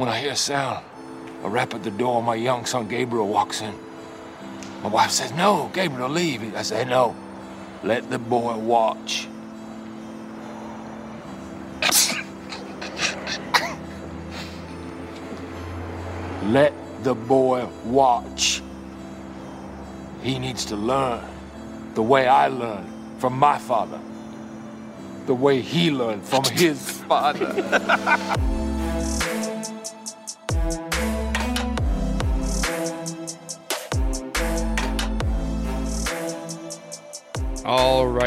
When I hear a sound, a rap at the door, my young son Gabriel walks in. My wife says, No, Gabriel, leave. I say, No, let the boy watch. let the boy watch. He needs to learn the way I learned from my father, the way he learned from his father.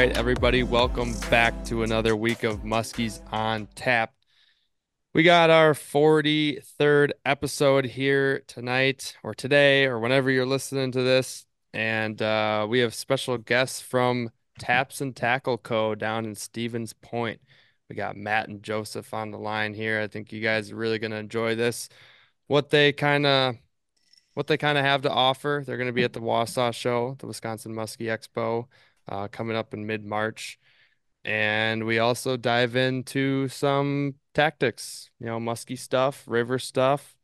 right, everybody, welcome back to another week of Muskies on Tap. We got our 43rd episode here tonight or today or whenever you're listening to this. And uh, we have special guests from Taps and Tackle Co. down in Stevens Point. We got Matt and Jozef on the line here. I think you guys are really going to enjoy this. What they kind of what they kind of have to offer. They're going to be at the Wausau show, the Wisconsin Muskie Expo uh, coming up in mid March. And we also dive into some tactics, you know, musky stuff, river stuff.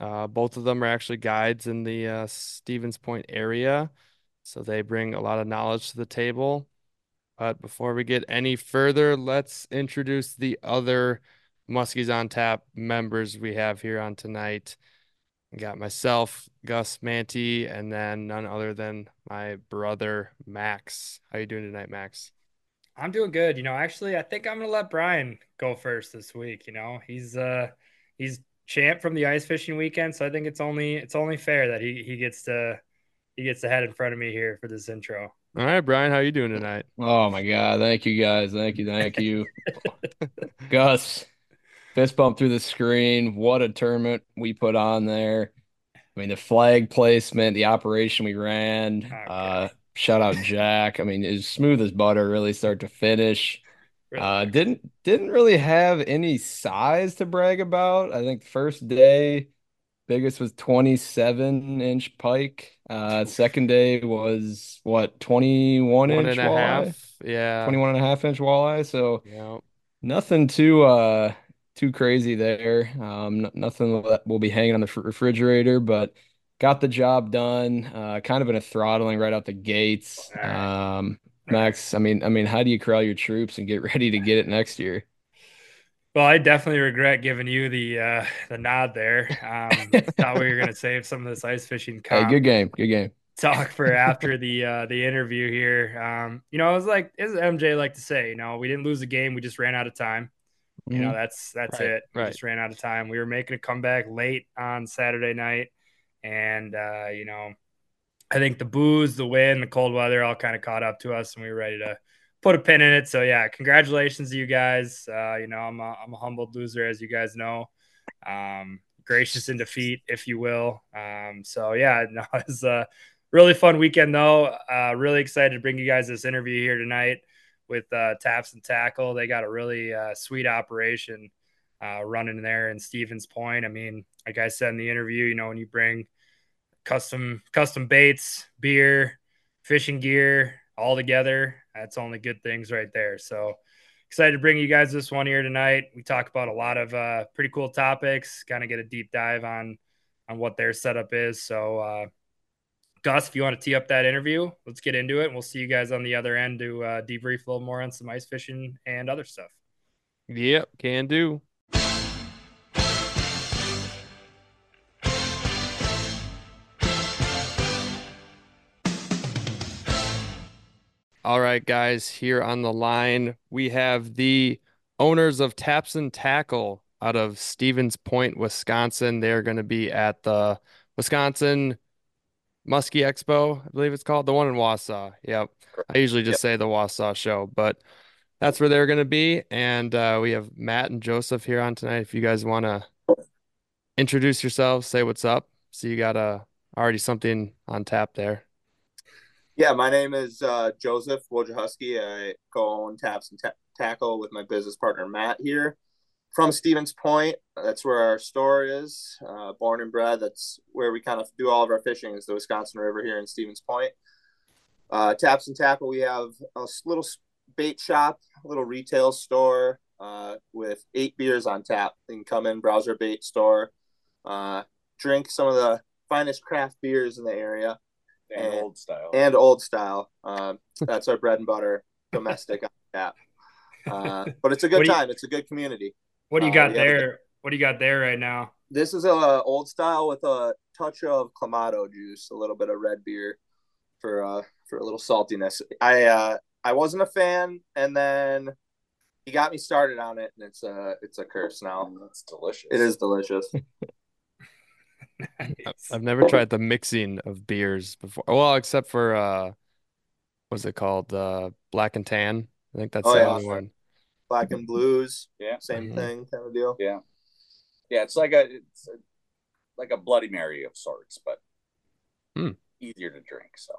Uh, both of them are actually guides in the uh, Stevens Point area. So they bring a lot of knowledge to the table. But before we get any further, let's introduce the other Muskies on Tap members we have here on tonight. I got myself, Gus Manti, and then none other than my brother Max. How you doing tonight, Max? I'm doing good. You know, actually, I think I'm gonna let Brian go first this week. You know, he's uh he's champ from the ice fishing weekend, so I think it's only it's only fair that he he gets to he gets to head in front of me here for this intro. All right, Brian, how you doing tonight? Oh my god, thank you guys, thank you, thank you, Gus fist bump through the screen. What a tournament we put on there. I mean, the flag placement, the operation we ran. Okay. Uh, shout out Jack. I mean, it's smooth as butter, really start to finish. Really? Uh, didn't didn't really have any size to brag about. I think first day biggest was 27 inch pike. Uh, second day was what 21 One inch and walleye? Half. Yeah, 21 and a half inch walleye. So yeah. nothing too uh too crazy there. Um, nothing that will be hanging on the refrigerator, but got the job done. Uh, kind of in a throttling right out the gates. Um, Max, I mean, I mean, how do you corral your troops and get ready to get it next year? Well, I definitely regret giving you the uh, the nod there. Um, thought we were going to save some of this ice fishing. Hey, good game, good game. Talk for after the uh, the interview here. Um, you know, it was like as MJ like to say, you know, we didn't lose a game, we just ran out of time. You know, mm-hmm. that's that's right, it. We right. just ran out of time. We were making a comeback late on Saturday night, and uh, you know, I think the booze, the wind, the cold weather all kind of caught up to us, and we were ready to put a pin in it. So yeah, congratulations to you guys. Uh, you know, I'm a, I'm a humbled loser, as you guys know. Um, gracious in defeat, if you will. Um, so yeah, no, it was a really fun weekend though. Uh, really excited to bring you guys this interview here tonight with uh, Taps and Tackle. They got a really uh, sweet operation uh, running there in Stevens Point. I mean, like I said in the interview, you know, when you bring custom custom baits, beer, fishing gear all together, that's only good things right there. So excited to bring you guys this one here tonight. We talk about a lot of uh, pretty cool topics, kind of get a deep dive on on what their setup is. So uh, Gus, if you want to tee up that interview, let's get into it. And we'll see you guys on the other end to uh, debrief a little more on some ice fishing and other stuff. Yep, can do. All right, guys, here on the line, we have the owners of Taps and Tackle out of Stevens Point, Wisconsin. They're going to be at the Wisconsin Muskie Expo, I believe it's called the one in Wausau. Yep. I usually just yep. say the Wausau show, but that's where they're going to be. And uh, we have Matt and Jozef here on tonight. If you guys want to introduce yourselves, say what's up. So you got uh, already something on tap there. Yeah, my name is uh, Jozef Wojciechowski. I co-own Taps and Tackle with my business partner Matt here from Stevens Point. That's where our store is. Uh, born and bred. That's where we kind of do all of our fishing. Is the Wisconsin River here in Stevens Point. Uh, taps and tackle. We have a little bait shop, a little retail store uh, with eight beers on tap. You can come in, browse our bait store, uh, drink some of the finest craft beers in the area and, and old style. And old style. Uh, that's our bread and butter, domestic on tap. Uh, but it's a good time. You, it's a good community. What do you uh, got there? what do you got there right now? This is a old style with a touch of clamato juice, a little bit of red beer for uh for a little saltiness. I uh I wasn't a fan, and then he got me started on it, and it's a it's a curse now. It's delicious. It is delicious. nice. I've never tried the mixing of beers before. Well, except for uh, what's it called? Uh, black and tan. I think that's oh, the yeah. only one. Black and blues. Yeah, same mm-hmm. thing, kind of deal. Yeah, yeah. It's like a it's a, like a Bloody Mary of sorts, but hmm. easier to drink. So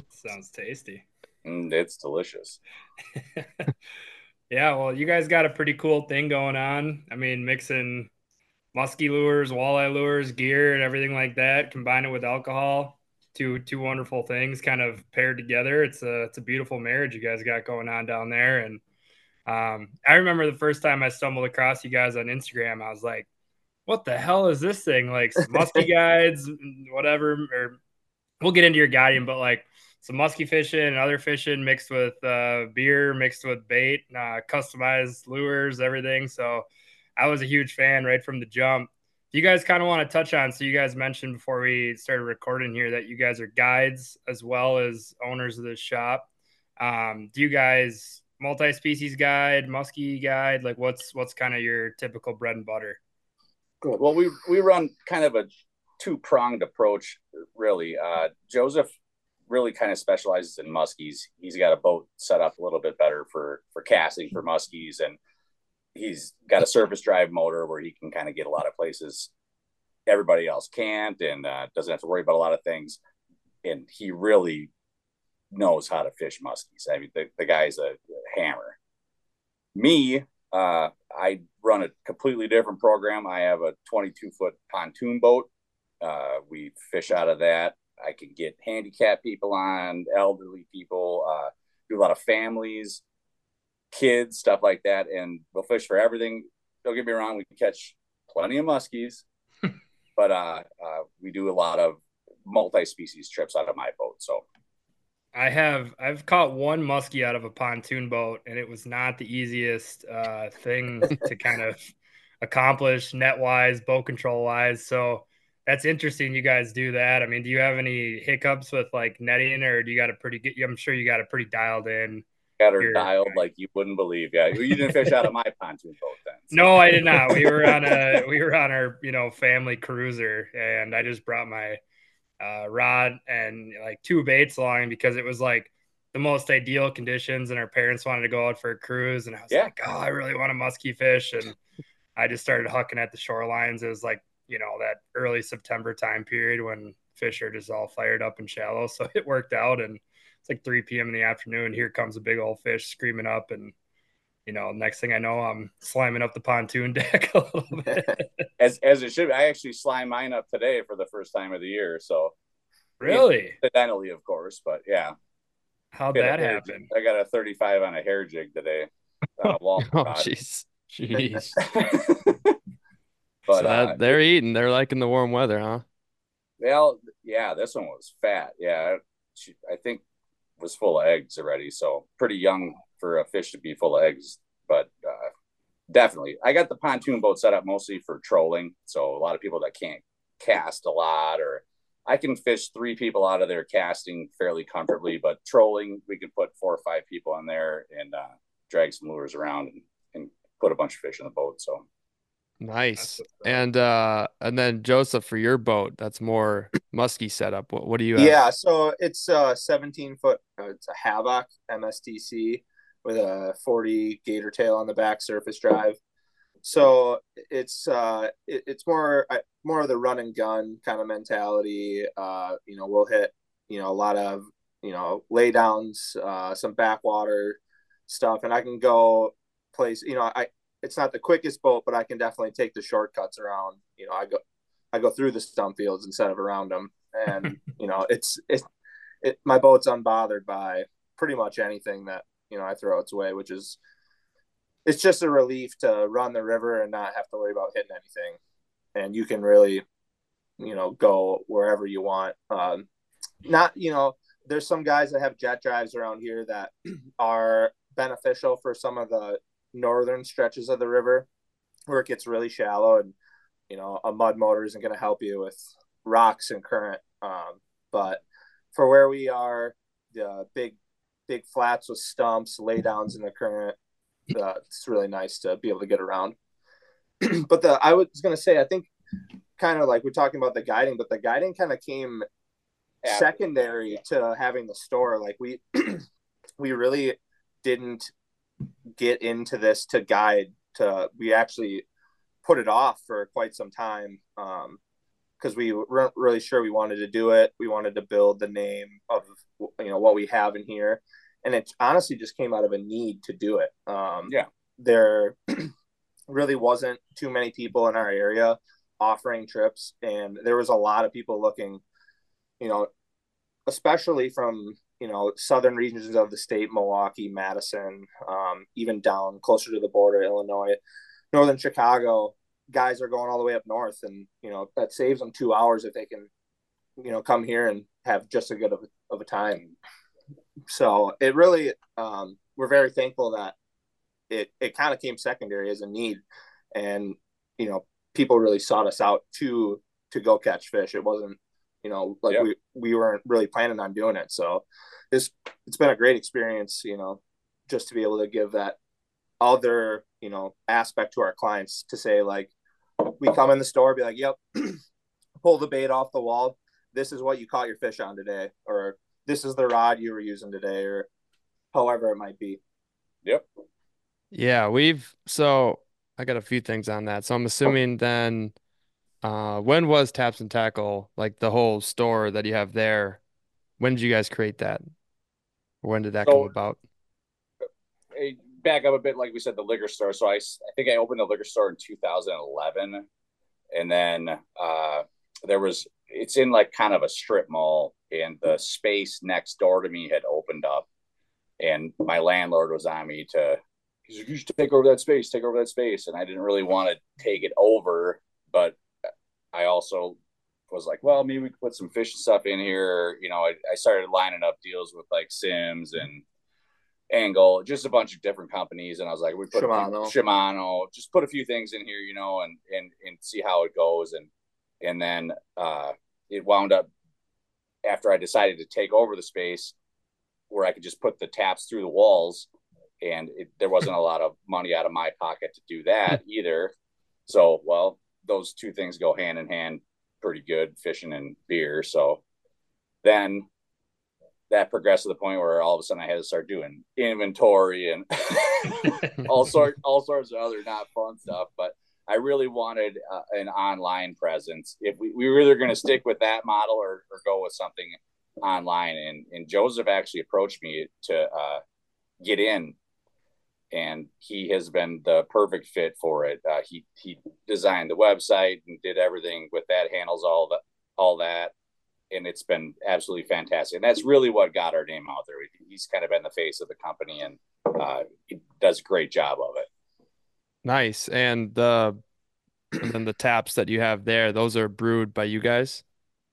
sounds tasty. Mm, it's delicious. yeah, well, you guys got a pretty cool thing going on. I mean, mixing musky lures, walleye lures, gear, and everything like that. Combine it with alcohol. Two two wonderful things kind of paired together. It's a it's a beautiful marriage you guys got going on down there. And um, I remember the first time I stumbled across you guys on Instagram, I was like, "What the hell is this thing? Like musky guides, whatever." Or we'll get into your guiding, but like some musky fishing and other fishing mixed with uh, beer, mixed with bait, uh, customized lures, everything. So I was a huge fan right from the jump. You guys kind of want to touch on? So you guys mentioned before we started recording here that you guys are guides as well as owners of this shop. Um, do you guys multi-species guide, musky guide? Like what's what's kind of your typical bread and butter? Good. Well, we we run kind of a two pronged approach, really. Uh, Jozef really kind of specializes in muskies. He's got a boat set up a little bit better for for casting for muskies and he's got a surface drive motor where he can kind of get a lot of places everybody else can't and uh, doesn't have to worry about a lot of things. And he really knows how to fish muskies. I mean, the, the guy's a, a hammer. Me, uh, I run a completely different program. I have a 22 foot pontoon boat. Uh, we fish out of that. I can get handicapped people on, elderly people, uh, do a lot of families kids, stuff like that, and we'll fish for everything. Don't get me wrong, we catch plenty of muskies, but uh, uh, we do a lot of multi-species trips out of my boat. So I have I've caught one muskie out of a pontoon boat, and it was not the easiest uh, thing to kind of accomplish net wise, boat control wise. So that's interesting. You guys do that. I mean, do you have any hiccups with like netting, or do you got a pretty good? I'm sure you got a pretty dialed in got her dialed like you wouldn't believe. Yeah, you didn't fish out of my pontoon boat then. So. No, I did not. We were on a we were on our you know family cruiser, and I just brought my uh, rod and like two baits along because it was like the most ideal conditions, and our parents wanted to go out for a cruise, and I was yeah. like, oh, I really want a musky fish, and I just started hucking at the shorelines. It was like you know that early September time period when fish are just all fired up and shallow, so it worked out and it's like 3 p.m. in the afternoon. Here comes a big old fish screaming up, and you know, next thing I know, I'm slamming up the pontoon deck a little bit. as as it should. Be. I actually slime mine up today for the first time of the year. So really, accidentally, of course, but yeah. How'd that happen? I got a 35 on a hair jig today. On a oh, jeez, jeez. but so uh, they're eating. They're liking the warm weather, huh? Well, yeah, this one was fat. Yeah, I think was full of eggs already. So pretty young for a fish to be full of eggs, but uh, definitely. I got the pontoon boat set up mostly for trolling. So a lot of people that can't cast a lot or I can fish three people out of there casting fairly comfortably, but trolling, we can put four or five people in there and uh, drag some lures around and, and put a bunch of fish in the boat. So Nice. And uh and then Jozef for your boat, that's more musky setup. What what do you have? Yeah, so it's a 17 foot uh, it's a Havoc MSTC with a 40 gator tail on the back surface drive. So it's uh it, it's more uh, more of the run and gun kind of mentality. Uh you know, we'll hit, you know, a lot of, you know, laydowns, uh some backwater stuff and I can go place, you know, I it's not the quickest boat, but I can definitely take the shortcuts around. You know, I go I go through the stump fields instead of around them, and you know, it's it, it my boat's unbothered by pretty much anything that you know I throw its way, which is it's just a relief to run the river and not have to worry about hitting anything. and you can really, you know, go wherever you want. Um, not, you know, there's some guys that have jet drives around here that are beneficial for some of the northern stretches of the river where it gets really shallow and you know a mud motor isn't going to help you with rocks and current. Um, but for where we are the big big flats with stumps laydowns in the current uh, it's really nice to be able to get around. But the i was going to say i think kind of like we're talking about the guiding but the guiding kind of came secondary to having the store. Like we we really didn't get into this to guide to we actually put it off for quite some time um because we weren't really sure we wanted to do it. We wanted to build the name of you know what we have in here. And it honestly just came out of a need to do it. Um yeah. there really wasn't too many people in our area offering trips. And there was a lot of people looking you know especially from you know southern regions of the state milwaukee madison um, even down closer to the border illinois northern chicago guys are going all the way up north. And you know that saves them two hours if they can you know come here and have just as good of a, of a time. So it really um, we're very thankful that it it kind of came secondary as a need. And you know people really sought us out to to go catch fish. It wasn't you know like yep. we we weren't really planning on doing it. So it's it's been a great experience you know just to be able to give that other you know aspect to our clients to say like we come in the store be like yep pull the bait off the wall. This is what you caught your fish on today or this is the rod you were using today or however it might be. Yep. Yeah we've so i got a few things on that. So i'm assuming then uh, when was Taps and Tackle like the whole store that you have there? When did you guys create that? When did that so, come about? Back up a bit, like we said, the liquor store. So I, I think I opened the liquor store in 2011, and then uh, there was it's in like kind of a strip mall, and the space next door to me had opened up, and my landlord was on me to you should take over that space, take over that space, and I didn't really want to take it over, but I also was like, well, maybe we could put some fish stuff in here. You know, I, I started lining up deals with like Simms and Angle, just a bunch of different companies, and I was like, we put Shimano. Few, Shimano, just put a few things in here, you know, and and and see how it goes, and and then uh, it wound up after I decided to take over the space where I could just put the taps through the walls, and it, there wasn't a lot of money out of my pocket to do that either. So, well, those two things go hand in hand pretty good, fishing and beer. So then that progressed to the point where all of a sudden I had to start doing inventory and all sorts all sorts of other not fun stuff. But I really wanted uh, an online presence. If we, we were either going to stick with that model or, or go with something online, and and Jozef actually approached me to uh, get in and he has been the perfect fit for it. Uh, he he designed the website and did everything with that, handles all the all that, and it's been absolutely fantastic. And that's really what got our name out there. He's kind of been the face of the company, and uh, he does a great job of it. Nice, and the and then the taps that you have there, those are brewed by you guys.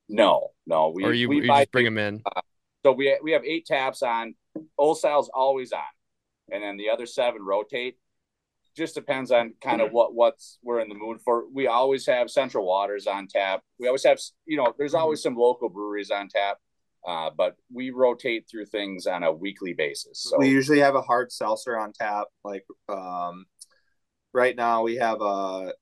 No, no, we or you, we you just bring them in. Uh, so we we have eight taps on. Old style's always on and then the other seven rotate. Just depends on kind of what what's we're in the mood for. We always have Central Waters on tap. We always have you know there's mm-hmm. always some local breweries on tap, uh, but we rotate through things on a weekly basis. So we usually have a hard seltzer on tap. Like um, right now we have a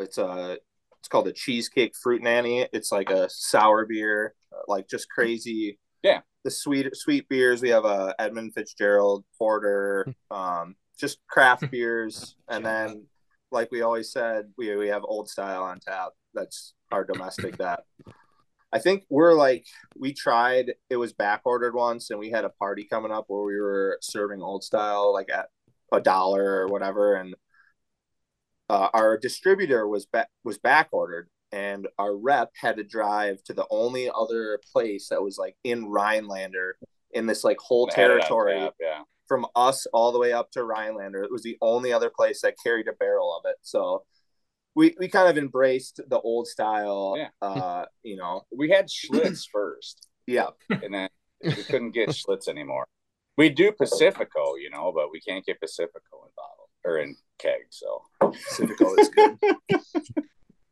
it's a it's called a cheesecake fruit nanny. It's like a sour beer, like just crazy. Yeah the sweet sweet beers. We have a Edmund Fitzgerald porter, um, just craft beers, and then like we always said, we we have old style on tap. That's our domestic that. I think we're like we tried. It was back ordered once, and we had a party coming up where we were serving old style like at a dollar or whatever, and uh, our distributor was back was back ordered, and our rep had to drive to the only other place that was like in Rhinelander in this like whole territory yeah. from us all the way up to Rhinelander. It was the only other place that carried a barrel of it. So we we kind of embraced the old style. Yeah. Uh, you know, We had Schlitz first, yeah, and then we couldn't get Schlitz anymore. We do Pacifico, you know, but we can't get Pacifico in bottle or in keg. So Pacifico is good.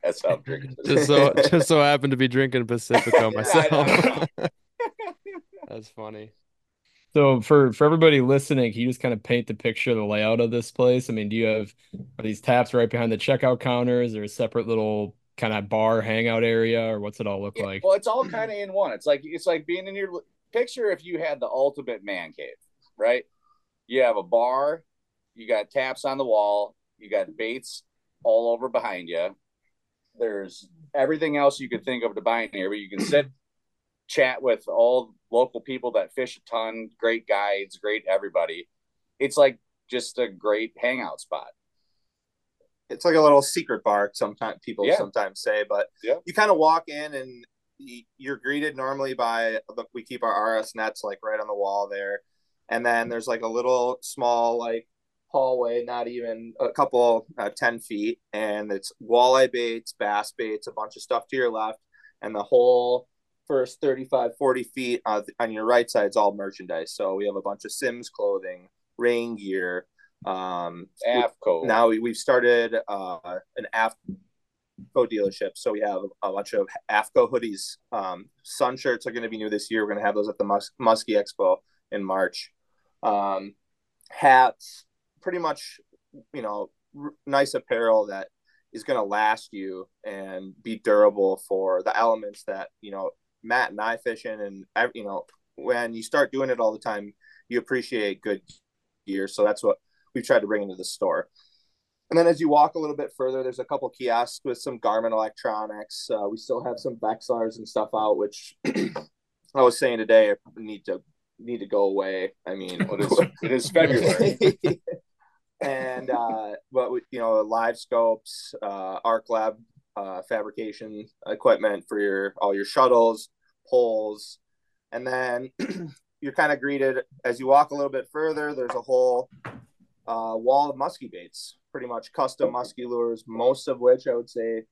that's how I'm drinking. just so just so happened to be drinking Pacifico myself. That's funny. So for for everybody listening, can you just kind of paint the picture of the layout of this place? I mean, do you have are these taps right behind the checkout counters or a separate little kind of bar hangout area or what's it all look Yeah, like? Well, it's all kind of mm-hmm. in one. It's like it's like being in your picture if you had the ultimate man cave, right? You have a bar, you got taps on the wall, you got baits all over behind you. There's everything else you could think of to buy in here, but you can sit, chat with all local people that fish a ton, great guides, great everybody. It's like just a great hangout spot. it's like a little secret bar. Sometimes people Yeah. sometimes say, but Yeah. you kind of walk in and you're greeted normally by we keep our RS nets like right on the wall there, and then there's like a little small like hallway, not even a couple uh, ten feet, and it's walleye baits, bass baits, a bunch of stuff to your left, and the whole first 35 40 feet uh, on your right side is all merchandise so we have a bunch of simms clothing rain gear um AFTCO. now we, we've started uh, an AFTCO dealership. So we have a bunch of AFTCO hoodies. Um, sun shirts are going to be new this year. We're going to have those at the Mus- Muskie Expo in March. Um, hats, pretty much, you know, r- nice apparel that is going to last you and be durable for the elements that, you know, Matt and I fish in. And, you know, when you start doing it all the time, you appreciate good gear. So that's what we've tried to bring into the store. And then as you walk a little bit further, there's a couple kiosks with some Garmin electronics. Uh, we still have some Vexilars and stuff out, which I was saying today I need to need to go away. I mean, It is, it is February. and uh, but you know, live scopes, uh, arc lab uh, fabrication equipment for your all your shuttles, poles, and then you're kind of greeted as you walk a little bit further. There's a whole uh, wall of musky baits, pretty much custom muskie lures, most of which I would say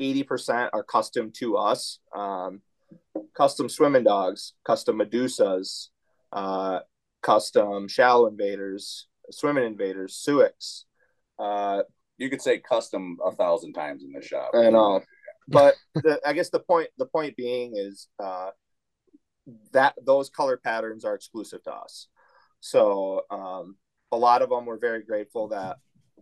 80% are custom to us. Um, custom swimming dogs, custom medusas, uh, custom shallow invaders, swimming invaders, Suicks. Uh, you could say custom a thousand times in the shop. I know, but the, I guess the point the point being is uh, that those color patterns are exclusive to us. So um, a lot of them we're very grateful that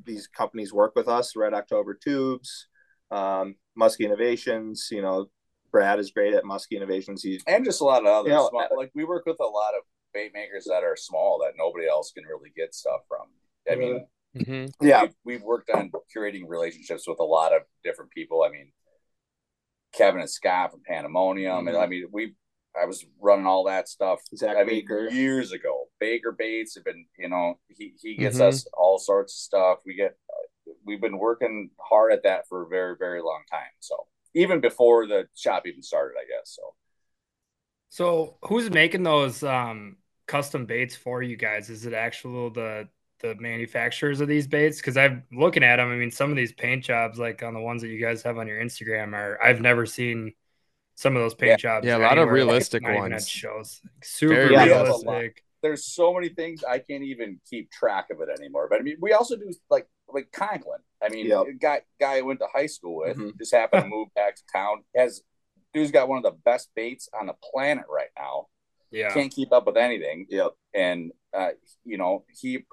these companies work with us. Red October Tubes, um, Muskie Innovations. You know, Brad is great at Muskie Innovations. He's and just a lot of other You know, like we work with a lot of bait makers that are small that nobody else can really get stuff from. I mean, hmm yeah, we've, we've worked on curating relationships with a lot of different people. I mean, Kevin and Scott from Pandemonium, and I mean, we I was running all that stuff. Zach I mean, years ago. Baker Baits have been, you know, he he gets Mhm. us all sorts of stuff. We get, we've been working hard at that for a very very long time. So even before the shop even started, I guess. So So who's making those um custom baits for you guys? Is it actual the the manufacturers of these baits? Because I'm looking at them. I mean, some of these paint jobs, like on the ones that you guys have on your Instagram, are I've never seen some of those paint Yeah. jobs. Yeah, a lot of anywhere, like, realistic not even ones. shows. Super Very Yeah, realistic. realistic. there's so many things I can't even keep track of it anymore. But I mean, we also do like like Conklin. I mean, Yep. guy guy I went to high school with Mhm. just happened to move back to town. Has dude's got one of the best baits on the planet right now. Yeah. Can't keep up with anything. yep. And uh, you know, he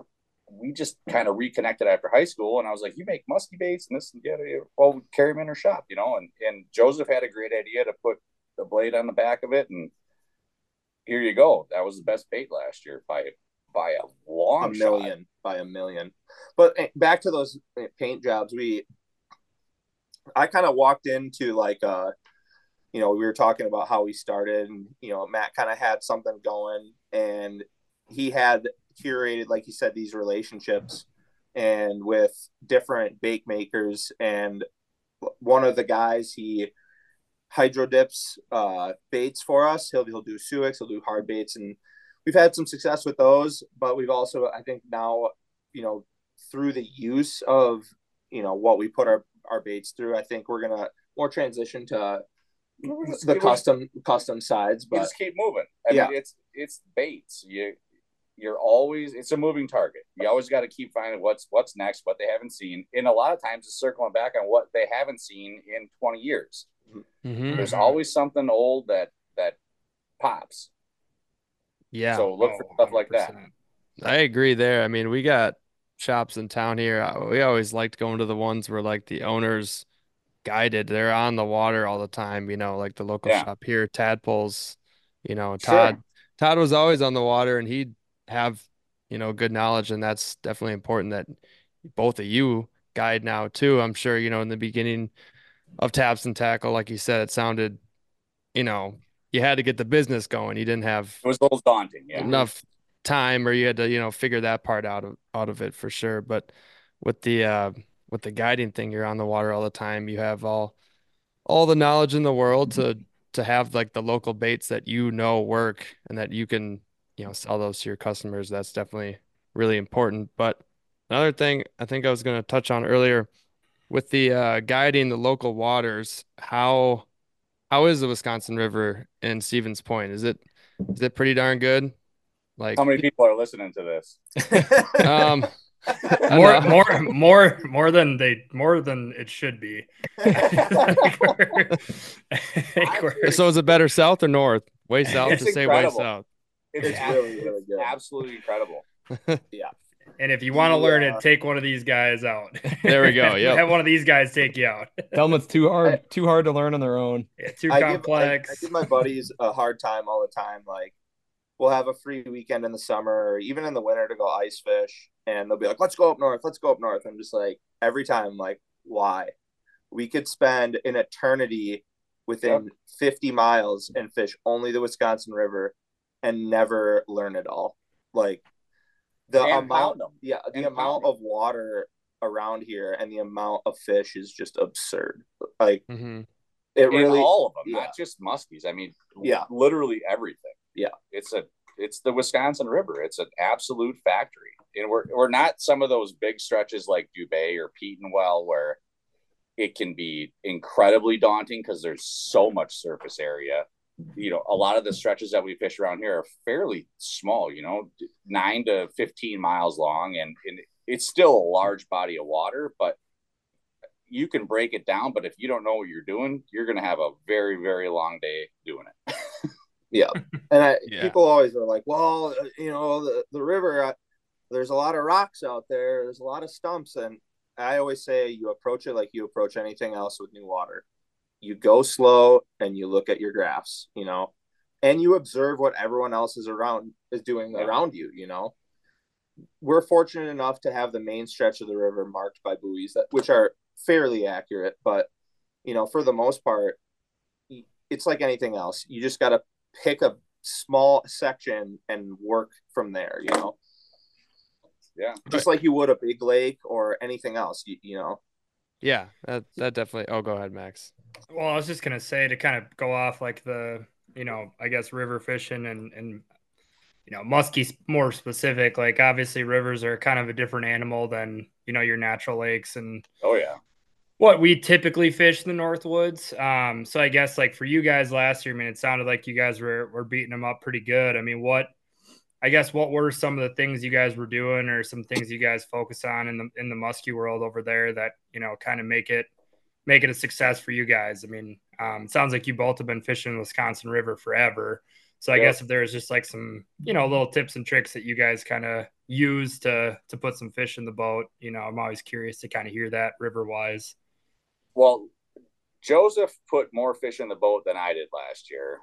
we just kind of reconnected after high school, and I was like, "You make musky baits and this and get it. Well, we carry them in our shop, you know." And and Jozef had a great idea to put the blade on the back of it, and here you go. That was the best bait last year by by a long a million by a million. But eh, back to those eh, paint jobs, we I kind of walked into like uh you know, we were talking about how we started and you know, Matt kind of had something going and he had curated like you said these relationships and with different bake makers and one of the guys he hydro dips uh baits for us he'll he'll do Suicks he'll do hard baits and we've had some success with those, but we've also, I think now, you know, through the use of you know what we put our our baits through. I think we're gonna more transition to the custom custom sides, but just keep moving. I yeah. mean, it's it's baits. You you're always it's a moving target. You always got to keep finding what's what's next, what they haven't seen. And a lot of times it's circling back on what they haven't seen in 20 years. Mm-hmm. There's always something old that that pops. Yeah. So look oh, for stuff 100%. like that. I agree there. I mean, we got shops in town here. Uh, we always liked going to the ones where like the owners guided. They're on the water all the time, you know, like the local yeah. shop here, Tadpoles, you know, Todd sure. Todd was always on the water and he'd have, you know, good knowledge and that's definitely important that both of you guide now too. I'm sure, you know, in the beginning of taps and tackle, like you said, it sounded, you know, you had to get the business going. You didn't have it was a little daunting, yeah. Enough time or you had to, you know, figure that part out of out of it for sure. But with the uh with the guiding thing, you're on the water all the time. You have all all the knowledge in the world to to have like the local baits that you know work and that you can, you know, sell those to your customers. That's definitely really important. But another thing I think I was going to touch on earlier with the uh, guiding the local waters, how how is the Wisconsin River in Stevens Point? Is it is it pretty darn good? Like how many people are listening to this? um, more more more more than they more than it should be. so is it better south or north? Way south to say way south. It's, it's really, really good. Absolutely incredible. yeah. And if you want to learn it, uh, take one of these guys out. There we go. Yeah. Have one of these guys take you out. Tell them it's too hard, too hard to learn on their own. Yeah, too I complex. Give, I, I give my buddies a hard time all the time. Like, we'll have a free weekend in the summer or even in the winter to go ice fish, and they'll be like, "Let's go up north. Let's go up north." I'm just like, every time, like, why? We could spend an eternity within yep. 50 miles and fish only the Wisconsin River and never learn it all. Like the and amount yeah the and amount of water around here and the amount of fish is just absurd like mm-hmm. it really all of them yeah. not just muskies i mean yeah literally everything yeah it's a it's the wisconsin river it's an absolute factory and we're we're not some of those big stretches like dubay or petenwell where it can be incredibly daunting because there's so much surface area you know, a lot of the stretches that we fish around here are fairly small, you know, nine to 15 miles long. And, and it's still a large body of water, but you can break it down. But if you don't know what you're doing, you're going to have a very, very long day doing it. yeah. And I, yeah. people always are like, well, uh, you know, the, the river, I, there's a lot of rocks out there. There's a lot of stumps. And I always say you approach it like you approach anything else with new water you go slow and you look at your graphs, you know, and you observe what everyone else is around is doing yeah. around you, you know. We're fortunate enough to have the main stretch of the river marked by buoys that which are fairly accurate, but you know, for the most part, it's like anything else. You just got to pick a small section and work from there, you know. Yeah. Just like you would a big lake or anything else, you, you know. Yeah, that that definitely. Oh, go ahead, Max. Well, I was just gonna say to kind of go off like the you know I guess river fishing and and you know muskie more specific. Like obviously rivers are kind of a different animal than you know your natural lakes and oh yeah what we typically fish in the Northwoods. Um, so I guess like for you guys last year, I mean, it sounded like you guys were were beating them up pretty good. I mean, what I guess what were some of the things you guys were doing or some things you guys focus on in the in the muskie world over there that, you know, kind of make it make it a success for you guys? I mean, um, it sounds like you both have been fishing the Wisconsin River forever. So I yeah. guess if there's just like some, you know, little tips and tricks that you guys kind of use to to put some fish in the boat, you know, I'm always curious to kind of hear that river wise. Well, Jozef put more fish in the boat than I did last year,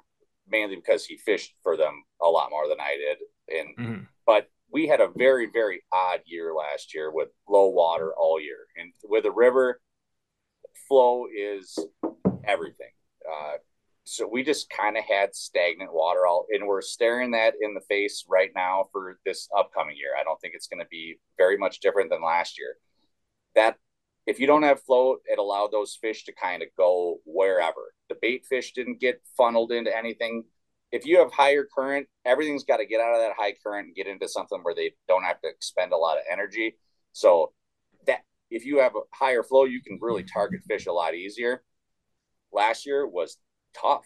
mainly because he fished for them a lot more than I did and mm-hmm. but we had a very very odd year last year with low water all year, and with the river flow is everything. Uh, so we just kind of had stagnant water all, and we're staring that in the face right now for this upcoming year. I don't think it's going to be very much different than last year. That if you don't have flow, it allowed those fish to kind of go wherever. The bait fish didn't get funneled into anything if you have higher current, everything's got to get out of that high current and get into something where they don't have to expend a lot of energy. So that if you have a higher flow, you can really target fish a lot easier. Last year was tough.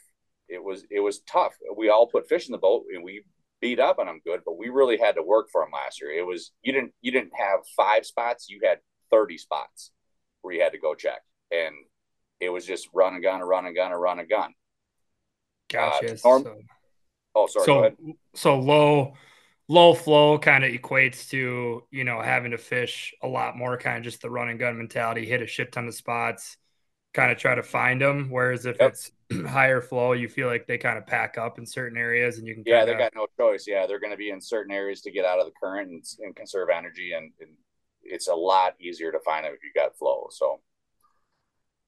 It was it was tough. We all put fish in the boat and we beat up on them good, but we really had to work for them last year. It was you didn't you didn't have five spots, you had 30 spots where you had to go check. And it was just run and gun, run and gun, run and gun. Gotcha. Uh, Norm- so, oh, sorry. So, so low, low flow kind of equates to you know having to fish a lot more, kind of just the run and gun mentality, hit a shit ton of spots, kind of try to find them. Whereas if yep. it's higher flow, you feel like they kind of pack up in certain areas, and you can. Yeah, kinda... they got no choice. Yeah, they're going to be in certain areas to get out of the current and, and conserve energy, and, and, it's a lot easier to find them if you got flow. So,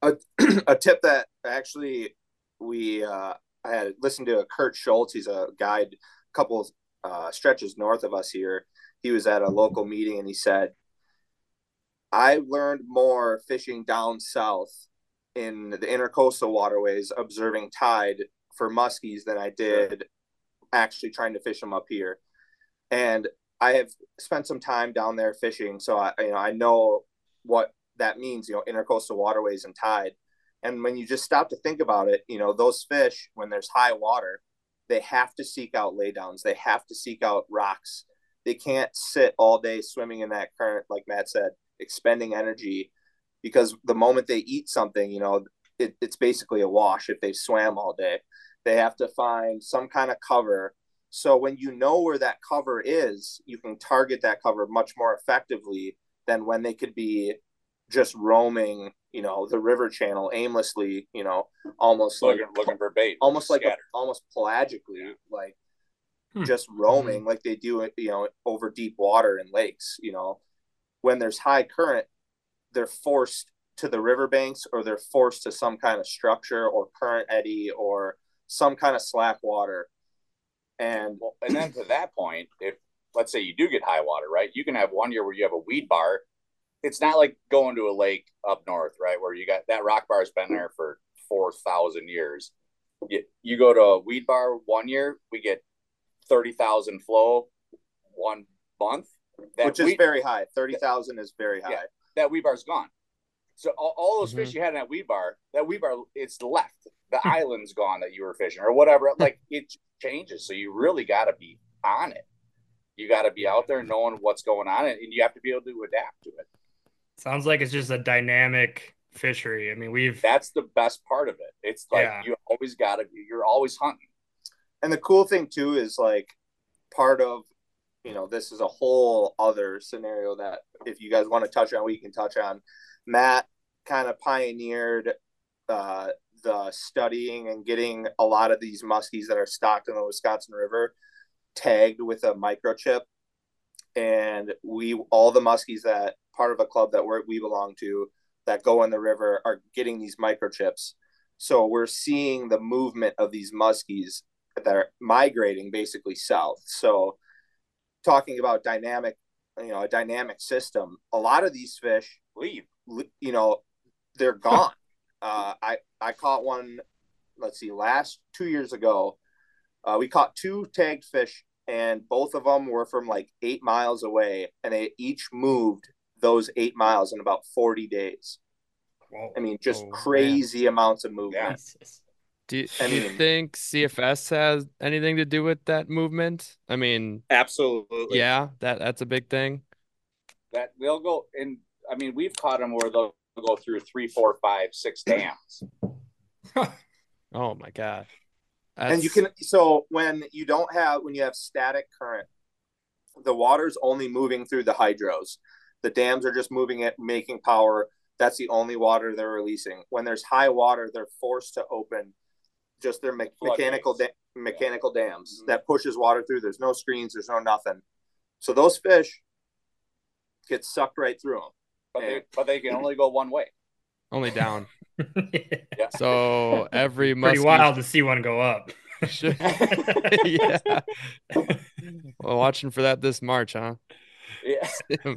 a, a tip that actually we uh, I had listened to a Kurt Schultz. He's a guide, a couple uh, stretches north of us here. He was at a local meeting and he said, I learned more fishing down south in the intercoastal waterways, observing tide for muskies than I did actually trying to fish them up here. And I have spent some time down there fishing, so I you know I know what that means. You know, intercoastal waterways and tide. And when you just stop to think about it, you know, those fish, when there's high water, they have to seek out laydowns. They have to seek out rocks. They can't sit all day swimming in that current, like Matt said, expending energy because the moment they eat something, you know, it, it's basically a wash if they swam all day. They have to find some kind of cover. So when you know where that cover is, you can target that cover much more effectively than when they could be just roaming you know the river channel aimlessly you know almost looking, like looking for bait almost like a, almost pelagically yeah. like hmm. just roaming hmm. like they do you know over deep water and lakes you know when there's high current they're forced to the riverbanks or they're forced to some kind of structure or current eddy or some kind of slack water and well, and then to that point if let's say you do get high water right you can have one year where you have a weed bar it's not like going to a lake up north, right? Where you got that rock bar's been there for 4,000 years. You, you go to a weed bar one year, we get 30,000 flow one month. That Which is weed, very high. 30,000 is very high. Yeah, that weed bar's gone. So all, all those mm-hmm. fish you had in that weed bar, that weed bar, it's left. The island's gone that you were fishing or whatever. Like it changes. So you really got to be on it. You got to be out there knowing what's going on and you have to be able to adapt to it. Sounds like it's just a dynamic fishery. I mean, we've that's the best part of it. It's like yeah. you always got to you're always hunting. And the cool thing too is like part of you know this is a whole other scenario that if you guys want to touch on, we can touch on. Matt kind of pioneered uh, the studying and getting a lot of these muskies that are stocked in the Wisconsin River tagged with a microchip and we all the muskies that part of a club that we we belong to that go in the river are getting these microchips. So we're seeing the movement of these muskies that are migrating basically south. So talking about dynamic, you know, a dynamic system, a lot of these fish leave, you know, they're gone. uh, I, I caught one, let's see, last two years ago, uh, we caught two tagged fish and both of them were from like eight miles away and they each moved those eight miles in about 40 days. Whoa. I mean, just oh, crazy man. amounts of movement. Yeah. Do, you, I mean, you think CFS has anything to do with that movement? I mean, absolutely. Yeah, that that's a big thing. That they'll go and I mean, we've caught them where they'll go through three, four, five, six dams. oh my god! That's... And you can so when you don't have when you have static current, the water's only moving through the hydros. The dams are just moving it, making power. That's the only water they're releasing. When there's high water, they're forced to open just their me- mechanical da- mechanical yeah. dams mm-hmm. that pushes water through. There's no screens. There's no nothing. So those fish get sucked right through them. But, and... they, but they can only go one way. Only down. yeah. So every month, pretty wild to see one go up. yeah. well, watching for that this March, huh? Yeah.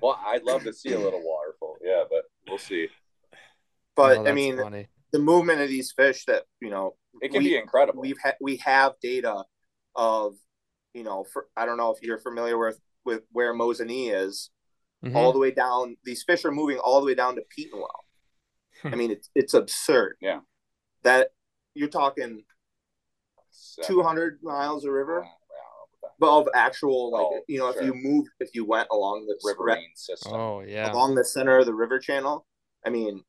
well, I'd love to see a little waterfall. Yeah, but we'll see. But oh, I mean, funny. the movement of these fish that you know, it can we, be incredible. We've ha- we have data of, you know, for I don't know if you're familiar with with where Mosinee is, mm-hmm. all the way down. These fish are moving all the way down to Petenwell. Hmm. I mean, it's it's absurd. Yeah, that you're talking two hundred miles of river, but of actual like oh, you know sure. if you move if you went along the riverine system. Oh yeah, along the center of the river channel. I mean,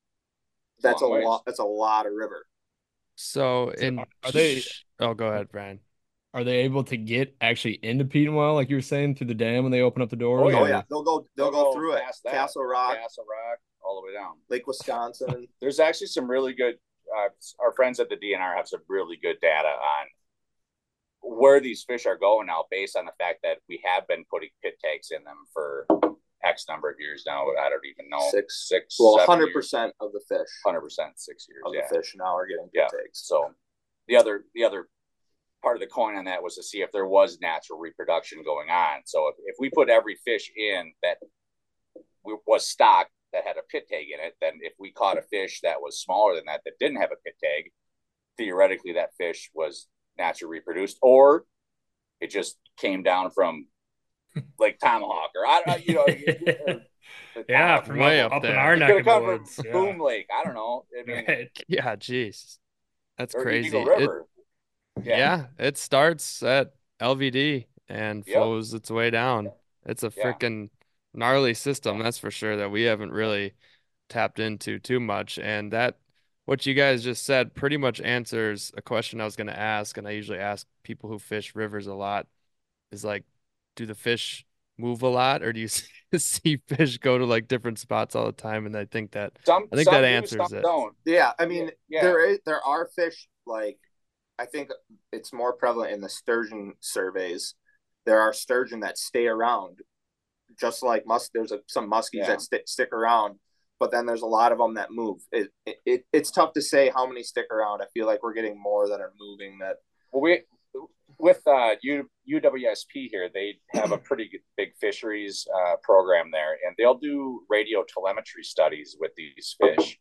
that's a, a lot. That's a lot of river. So in are they? Oh, go ahead, Brian. Are they able to get actually into Petenwell, like you were saying, through the dam when they open up the door? Oh, yeah, yeah. they'll go. They'll, they'll go, go, through it. Castle Rock, Castle Rock, all the way down Lake Wisconsin. There's actually some really good. Uh, our friends at the DNR have some really good data on where these fish are going now, based on the fact that we have been putting pit tags in them for X number of years now. I don't even know six, six. Well, hundred percent of the fish, hundred percent, six years of yeah. the fish now are getting pit yeah. tags. So the other, the other part of the coin on that was to see if there was natural reproduction going on. So if, if we put every fish in that was stocked that had a pit tag in it, then if we caught a fish that was smaller than that that didn't have a pit tag, theoretically that fish was naturally reproduced, or it just came down from like tomahawk or I, don't you know, yeah, from way up, up, there. in our neck of the woods, yeah. Boom Lake. I don't know. I mean, right. yeah, jeez, that's crazy. It, yeah. yeah. it starts at LVD and yep. flows its way down. It's a freaking yeah. Gnarly system, that's for sure. That we haven't really tapped into too much, and that what you guys just said pretty much answers a question I was going to ask, and I usually ask people who fish rivers a lot. Is like, do the fish move a lot, or do you see fish go to like different spots all the time? And I think that some, I think that answers it. Don't. Yeah, I mean, yeah. there is there are fish like I think it's more prevalent in the sturgeon surveys. There are sturgeon that stay around, just like musk. There's a, some muskies yeah. that st- stick around but then there's a lot of them that move. It, it, it's tough to say how many stick around. I feel like we're getting more that are moving. That well, we with uh, U, UWSP here, they have a pretty big fisheries uh, program there, and they'll do radio telemetry studies with these fish,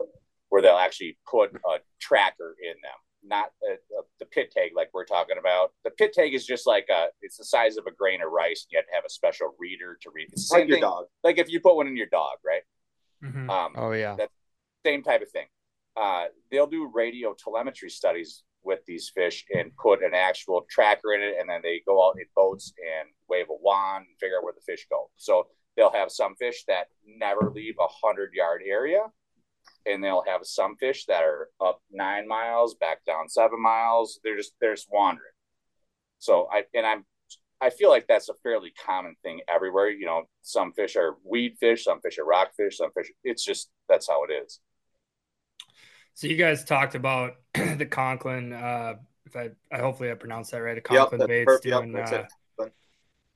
where they'll actually put a tracker in them, not a, a, the pit tag like we're talking about. The pit tag is just like a, it's the size of a grain of rice, and you have to have a special reader to read. It's like your thing, dog, like if you put one in your dog, right? Mm-hmm. Um, oh yeah, that same type of thing. Uh, they'll do radio telemetry studies with these fish and put an actual tracker in it, and then they go out in boats and wave a wand and figure out where the fish go. So they'll have some fish that never leave a hundred yard area, and they'll have some fish that are up nine miles, back down seven miles. They're just they're just wandering. So I and I'm I feel like that's a fairly common thing everywhere. You know, some fish are weed fish, some fish are rock fish, some fish. It's just that's how it is. So you guys talked about the Conklin. Uh, if I, I hopefully I pronounced that right. The Conklin yep, baits doing yep, uh,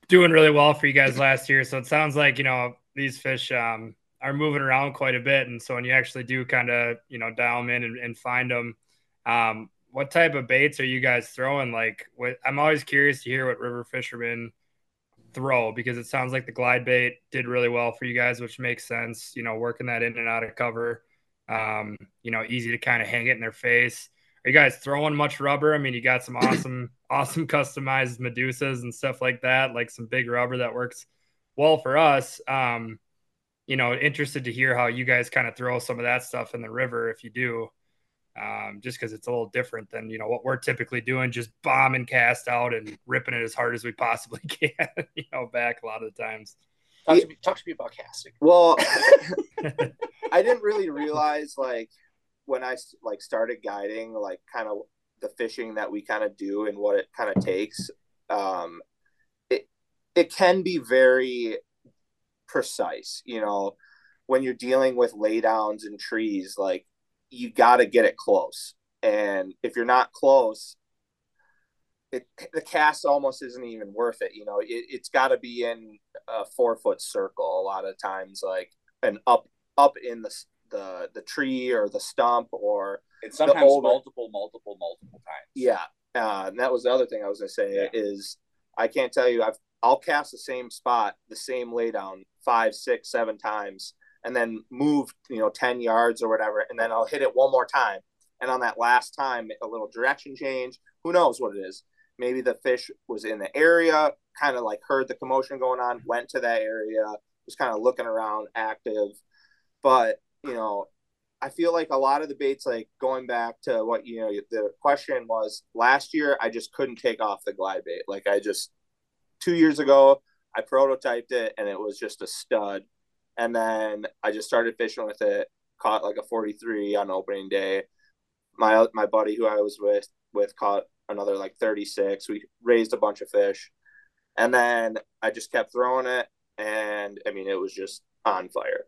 doing really well for you guys last year. So it sounds like you know these fish um, are moving around quite a bit, and so when you actually do kind of you know dial them in and, and find them, um, what type of baits are you guys throwing? Like, what I'm always curious to hear what river fishermen throw because it sounds like the glide bait did really well for you guys, which makes sense. You know, working that in and out of cover, um, you know, easy to kind of hang it in their face. Are you guys throwing much rubber? I mean, you got some awesome, awesome customized Medusas and stuff like that, like some big rubber that works well for us. Um, you know, interested to hear how you guys kind of throw some of that stuff in the river if you do um, just because it's a little different than you know what we're typically doing, just bombing cast out and ripping it as hard as we possibly can. you know, back a lot of the times. Talk to me, talk to me about casting. Well, I didn't really realize like when I like started guiding, like kind of the fishing that we kind of do and what it kind of takes. Um, it it can be very precise, you know, when you're dealing with laydowns and trees, like you got to get it close. And if you're not close, it, the cast almost isn't even worth it. You know, it, has got to be in a four foot circle a lot of times, like and up up in the the the tree or the stump or it's sometimes multiple, multiple, multiple times. Yeah, uh, and that was the other thing I was gonna say yeah. is I can't tell you I've I'll cast the same spot, the same laydown five, six, seven times, and then move, you know, 10 yards or whatever. And then I'll hit it one more time. And on that last time, a little direction change. Who knows what it is? Maybe the fish was in the area, kind of like heard the commotion going on, went to that area, was kind of looking around, active. But you know, I feel like a lot of the baits, like going back to what you know, the question was last year, I just couldn't take off the glide bait. Like I just two years ago, I prototyped it and it was just a stud. And then I just started fishing with it, caught like a 43 on opening day. My my buddy who I was with with caught another like 36. We raised a bunch of fish. And then I just kept throwing it and I mean it was just on fire.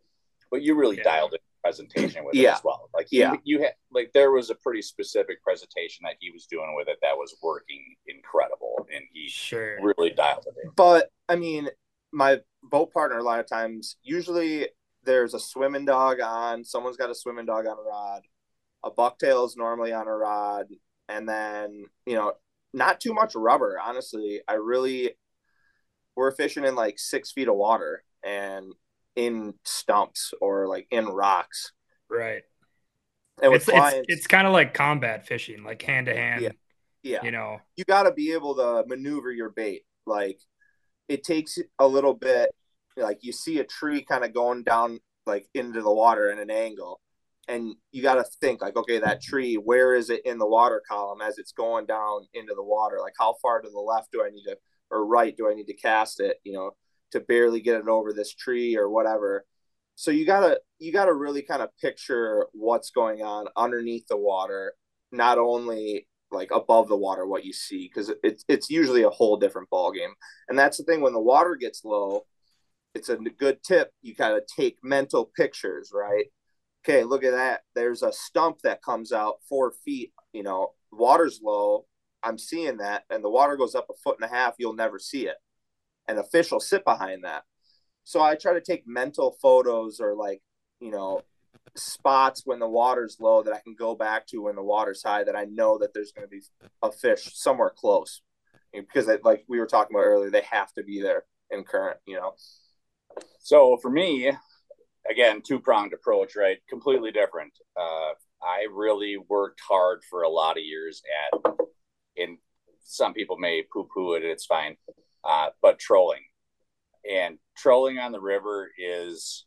But you really yeah. dialed it presentation with yeah. it as well. Like he, yeah, you had like there was a pretty specific presentation that he was doing with it that was working incredible, and he sure really dialed it in. But I mean, my boat partner a lot of times usually there's a swimming dog on. Someone's got a swimming dog on a rod. A bucktail is normally on a rod, and then you know not too much rubber. Honestly, I really we're fishing in like six feet of water, and in stumps or like in rocks. Right. And it's, clients, it's, it's kind of like combat fishing, like hand to hand. Yeah. Yeah. You know, you got to be able to maneuver your bait. Like it takes a little bit, like you see a tree kind of going down like into the water in an angle. And you got to think like, okay, that tree, where is it in the water column as it's going down into the water? Like how far to the left do I need to, or right do I need to cast it? You know, to barely get it over this tree or whatever. So you gotta you gotta really kind of picture what's going on underneath the water, not only like above the water what you see because it's it's usually a whole different ball game. And that's the thing when the water gets low, it's a good tip. You gotta take mental pictures, right? Okay, look at that. There's a stump that comes out four feet. You know, water's low. I'm seeing that, and the water goes up a foot and a half. You'll never see it and official sit behind that. So I try to take mental photos or like, you know, spots when the water's low that I can go back to when the water's high that I know that there's going to be a fish somewhere close because they, like we were talking about earlier, they have to be there in current, you know. So for me, again, two pronged approach, right? Completely different. Uh, I really worked hard for a lot of years at, and some people may poo poo it, it's fine uh, but trolling and trolling on the river is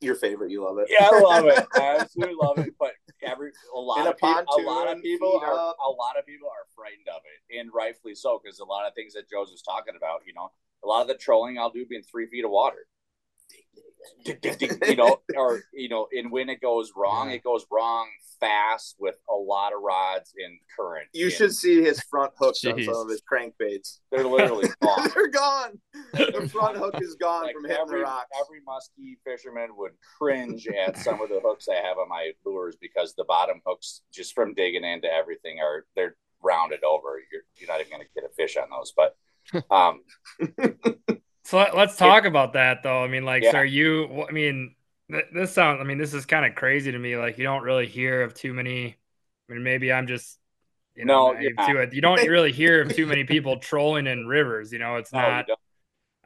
your favorite. You love it. Yeah, I love it. I absolutely love it. But every a lot of people, a lot of people are up. a lot of people are frightened of it, and rightfully so, because a lot of things that Jozef was talking about, you know, a lot of the trolling I'll do being three feet of water you know, or you know, and when it goes wrong, it goes wrong fast with a lot of rods in current. You should see his front hooks Jeez. on some of his crankbaits. They're literally gone. They're gone. The front hook is gone like from hitting every, the rocks. Every musky fisherman would cringe at some of the hooks I have on my lures because the bottom hooks, just from digging into everything, are they're rounded over. You're you're not even going to get a fish on those, but. Um, so let, us talk it, about that though. I mean, like, yeah. so are you? I mean, this sounds. I mean, this is kind of crazy to me. Like, you don't really hear of too many. I mean, maybe I'm just. You know, no, yeah. to it. You don't really hear of too many people trolling in rivers. You know, it's no, not.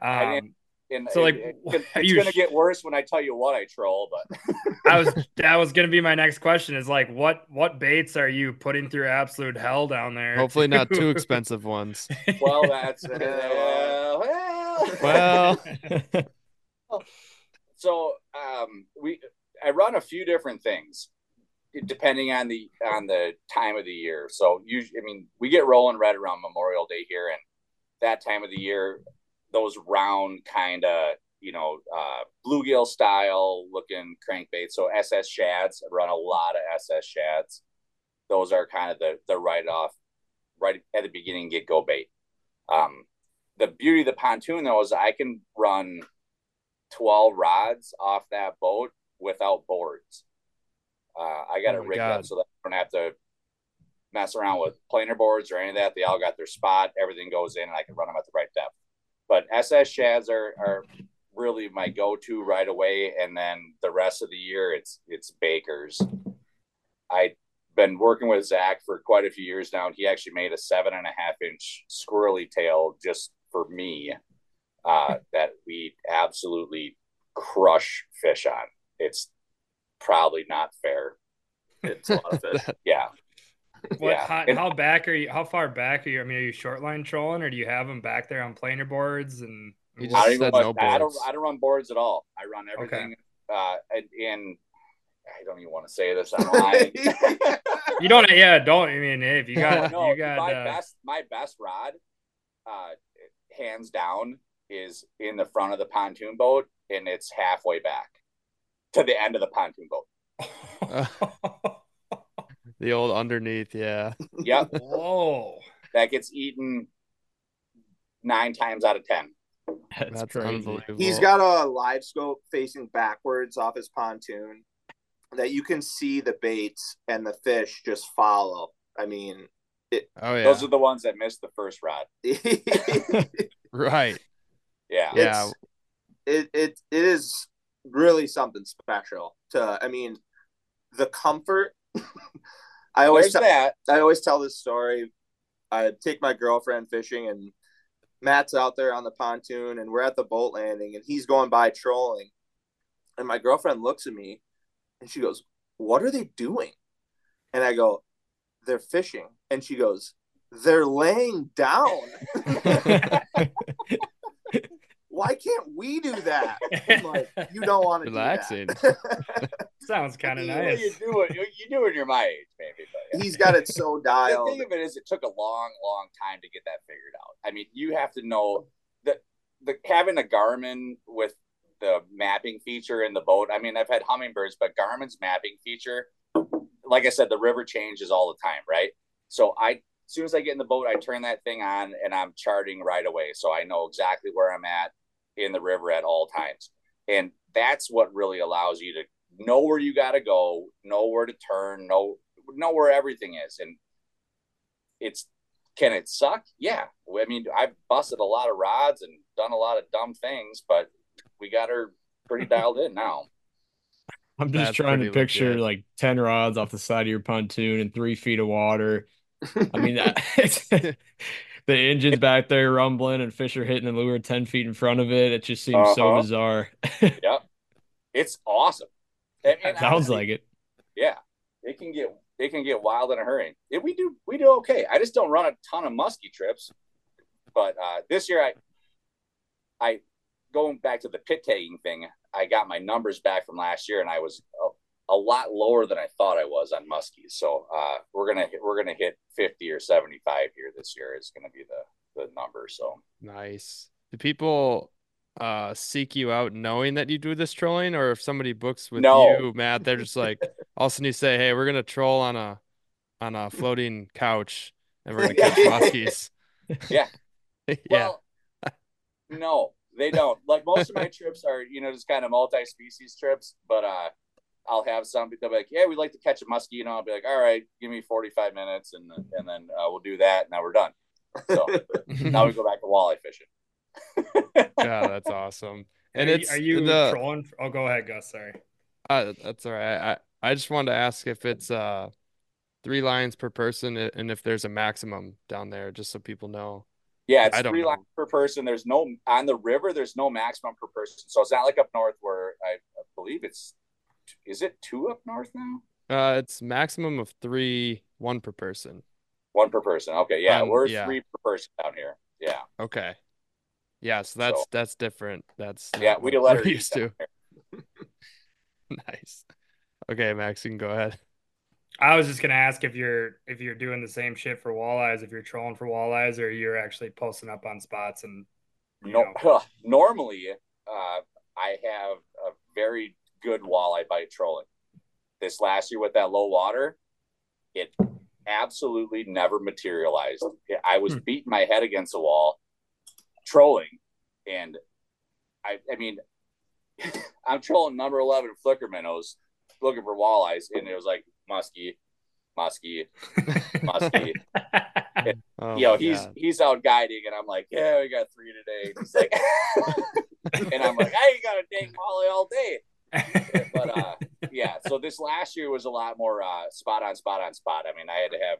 Um, and so like it, it, it's gonna get worse when I tell you what I troll, but I was that was gonna be my next question is like what what baits are you putting through absolute hell down there? Hopefully not too expensive ones. well, that's uh, well. so um, we I run a few different things depending on the on the time of the year. So usually, I mean, we get rolling right around Memorial Day here, and that time of the year, those round kind of you know uh, bluegill style looking crankbaits. So SS shads, I run a lot of SS shads. Those are kind of the the right off, right at the beginning get go bait. Um, the beauty of the pontoon though is I can run 12 rods off that boat without boards. Uh, I got oh it rigged God. up so that I don't have to mess around with planer boards or any of that. They all got their spot. Everything goes in, and I can run them at the right depth. But SS shads are are really my go-to right away, and then the rest of the year it's it's Bakers. I've been working with Zach for quite a few years now. And he actually made a seven and a half inch squirrely tail just for me uh, that we absolutely crush fish on. It's probably not fair. It's a lot of fish. yeah. What, yeah. How, and, how, back are you? How far back are you? I mean, are you short line trolling, or do you have them back there on planer boards? And He just I don't, said no I don't. I don't run boards at all. I run everything. Okay. Uh, in I don't even want to say this online. you don't. Yeah, don't. I mean, if you got, no, you got my uh... best. My best rod, uh, hands down, is in the front of the pontoon boat, and it's halfway back to the end of the pontoon boat. the old underneath, yeah. Yep. Whoa. That gets eaten nine times out of ten. That's, That's crazy. He's got a LiveScope facing backwards off his pontoon that you can see the baits and the fish just follow. I mean, it, oh yeah, those are the ones that missed the first rod. right. Yeah. Yeah. it it it is really something special. To I mean, the comfort. I always tell, that. I always tell this story. I take my girlfriend fishing and Matt's out there on the pontoon and we're at the boat landing and he's going by trolling. And my girlfriend looks at me and she goes, What are they doing? And I go, They're fishing. And she goes, They're laying down. Why can't we do that? I'm like, you don't want to relaxing. Sounds kind of nice. You do it. You do it when you're my age, maybe. But, yeah. He's got it so dialed. The thing of it is, it took a long, long time to get that figured out. I mean, you have to know that the having a Garmin with the mapping feature in the boat. I mean, I've had Humminbirds, but Garmin's mapping feature, like I said, the river changes all the time, right? So I, as soon as I get in the boat, I turn that thing on and I'm charting right away, so I know exactly where I'm at in the river at all times, and that's what really allows you to know where you got to go, know where to turn, know know where everything is, and it's can it suck? Yeah, I mean, I've busted a lot of rods and done a lot of dumb things, but we got her pretty dialed in now. I'm just That's trying to picture legit. like 10 rods off the side of your pontoon and three feet of water. I mean, the engine's back there rumbling and fish are hitting the lure 10 feet in front of it. It just seems uh-huh. so bizarre. yep. It's awesome. And, and Sounds honestly, like it. Yeah. It can get it can get wild in a hurry. It, we do we do okay. I just don't run a ton of musky trips. But uh, this year I I going back to the pit tagging thing, I got my numbers back from last year, and I was a, a lot lower than I thought I was on muskies. So uh, we're gonna hit, we're gonna hit fifty or seventy five here this year is gonna be the the number. So nice. Do people uh seek you out knowing that you do this trolling, or if somebody books with no. you, Matt, they're just like all of a sudden you say, "Hey, we're gonna troll on a on a floating couch, and we're gonna catch muskies." Yeah. yeah. Well, no, they don't. Like most of my trips are, you know, just kind of multi-species trips. But uh, I'll have some. They'll be like, "Yeah, we'd like to catch a muskie," and I'll be like, "All right, give me 45 minutes, and and then uh, we'll do that. And now we're done." So now we go back to walleye fishing. yeah, that's awesome. And are it's are you the, trolling? Oh, go ahead, Gus. Sorry. Uh, that's all right. I I just wanted to ask if it's uh three lines per person and if there's a maximum down there, just so people know. Yeah, it's three lines per person. There's no on the river. There's no maximum per person, so it's not like up north where I, I believe it's. Is it two up north now? Uh, it's maximum of three, one per person. One per person. Okay, yeah, um, we're yeah. three per person down here. Yeah. Okay. Yeah, so that's so, that's different. That's yeah, we let her used to. nice. Okay, Max, you can go ahead. I was just gonna ask if you're if you're doing the same shit for walleyes, if you're trolling for walleyes, or you're actually posting up on spots and. No, know. normally, uh, I have a very good walleye bite trolling. This last year with that low water, it absolutely never materialized. I was hmm. beating my head against a wall, trolling, and I, I mean, I'm trolling number eleven flicker minnows, looking for walleyes, and it was like muskie, muskie, muskie. oh you know, he's God. he's out guiding, and I'm like, yeah, we got three today. And he's like, and I'm like, I ain't got a dang molly all day. But uh, yeah, so this last year was a lot more uh, spot on, spot on, spot. I mean, I had to have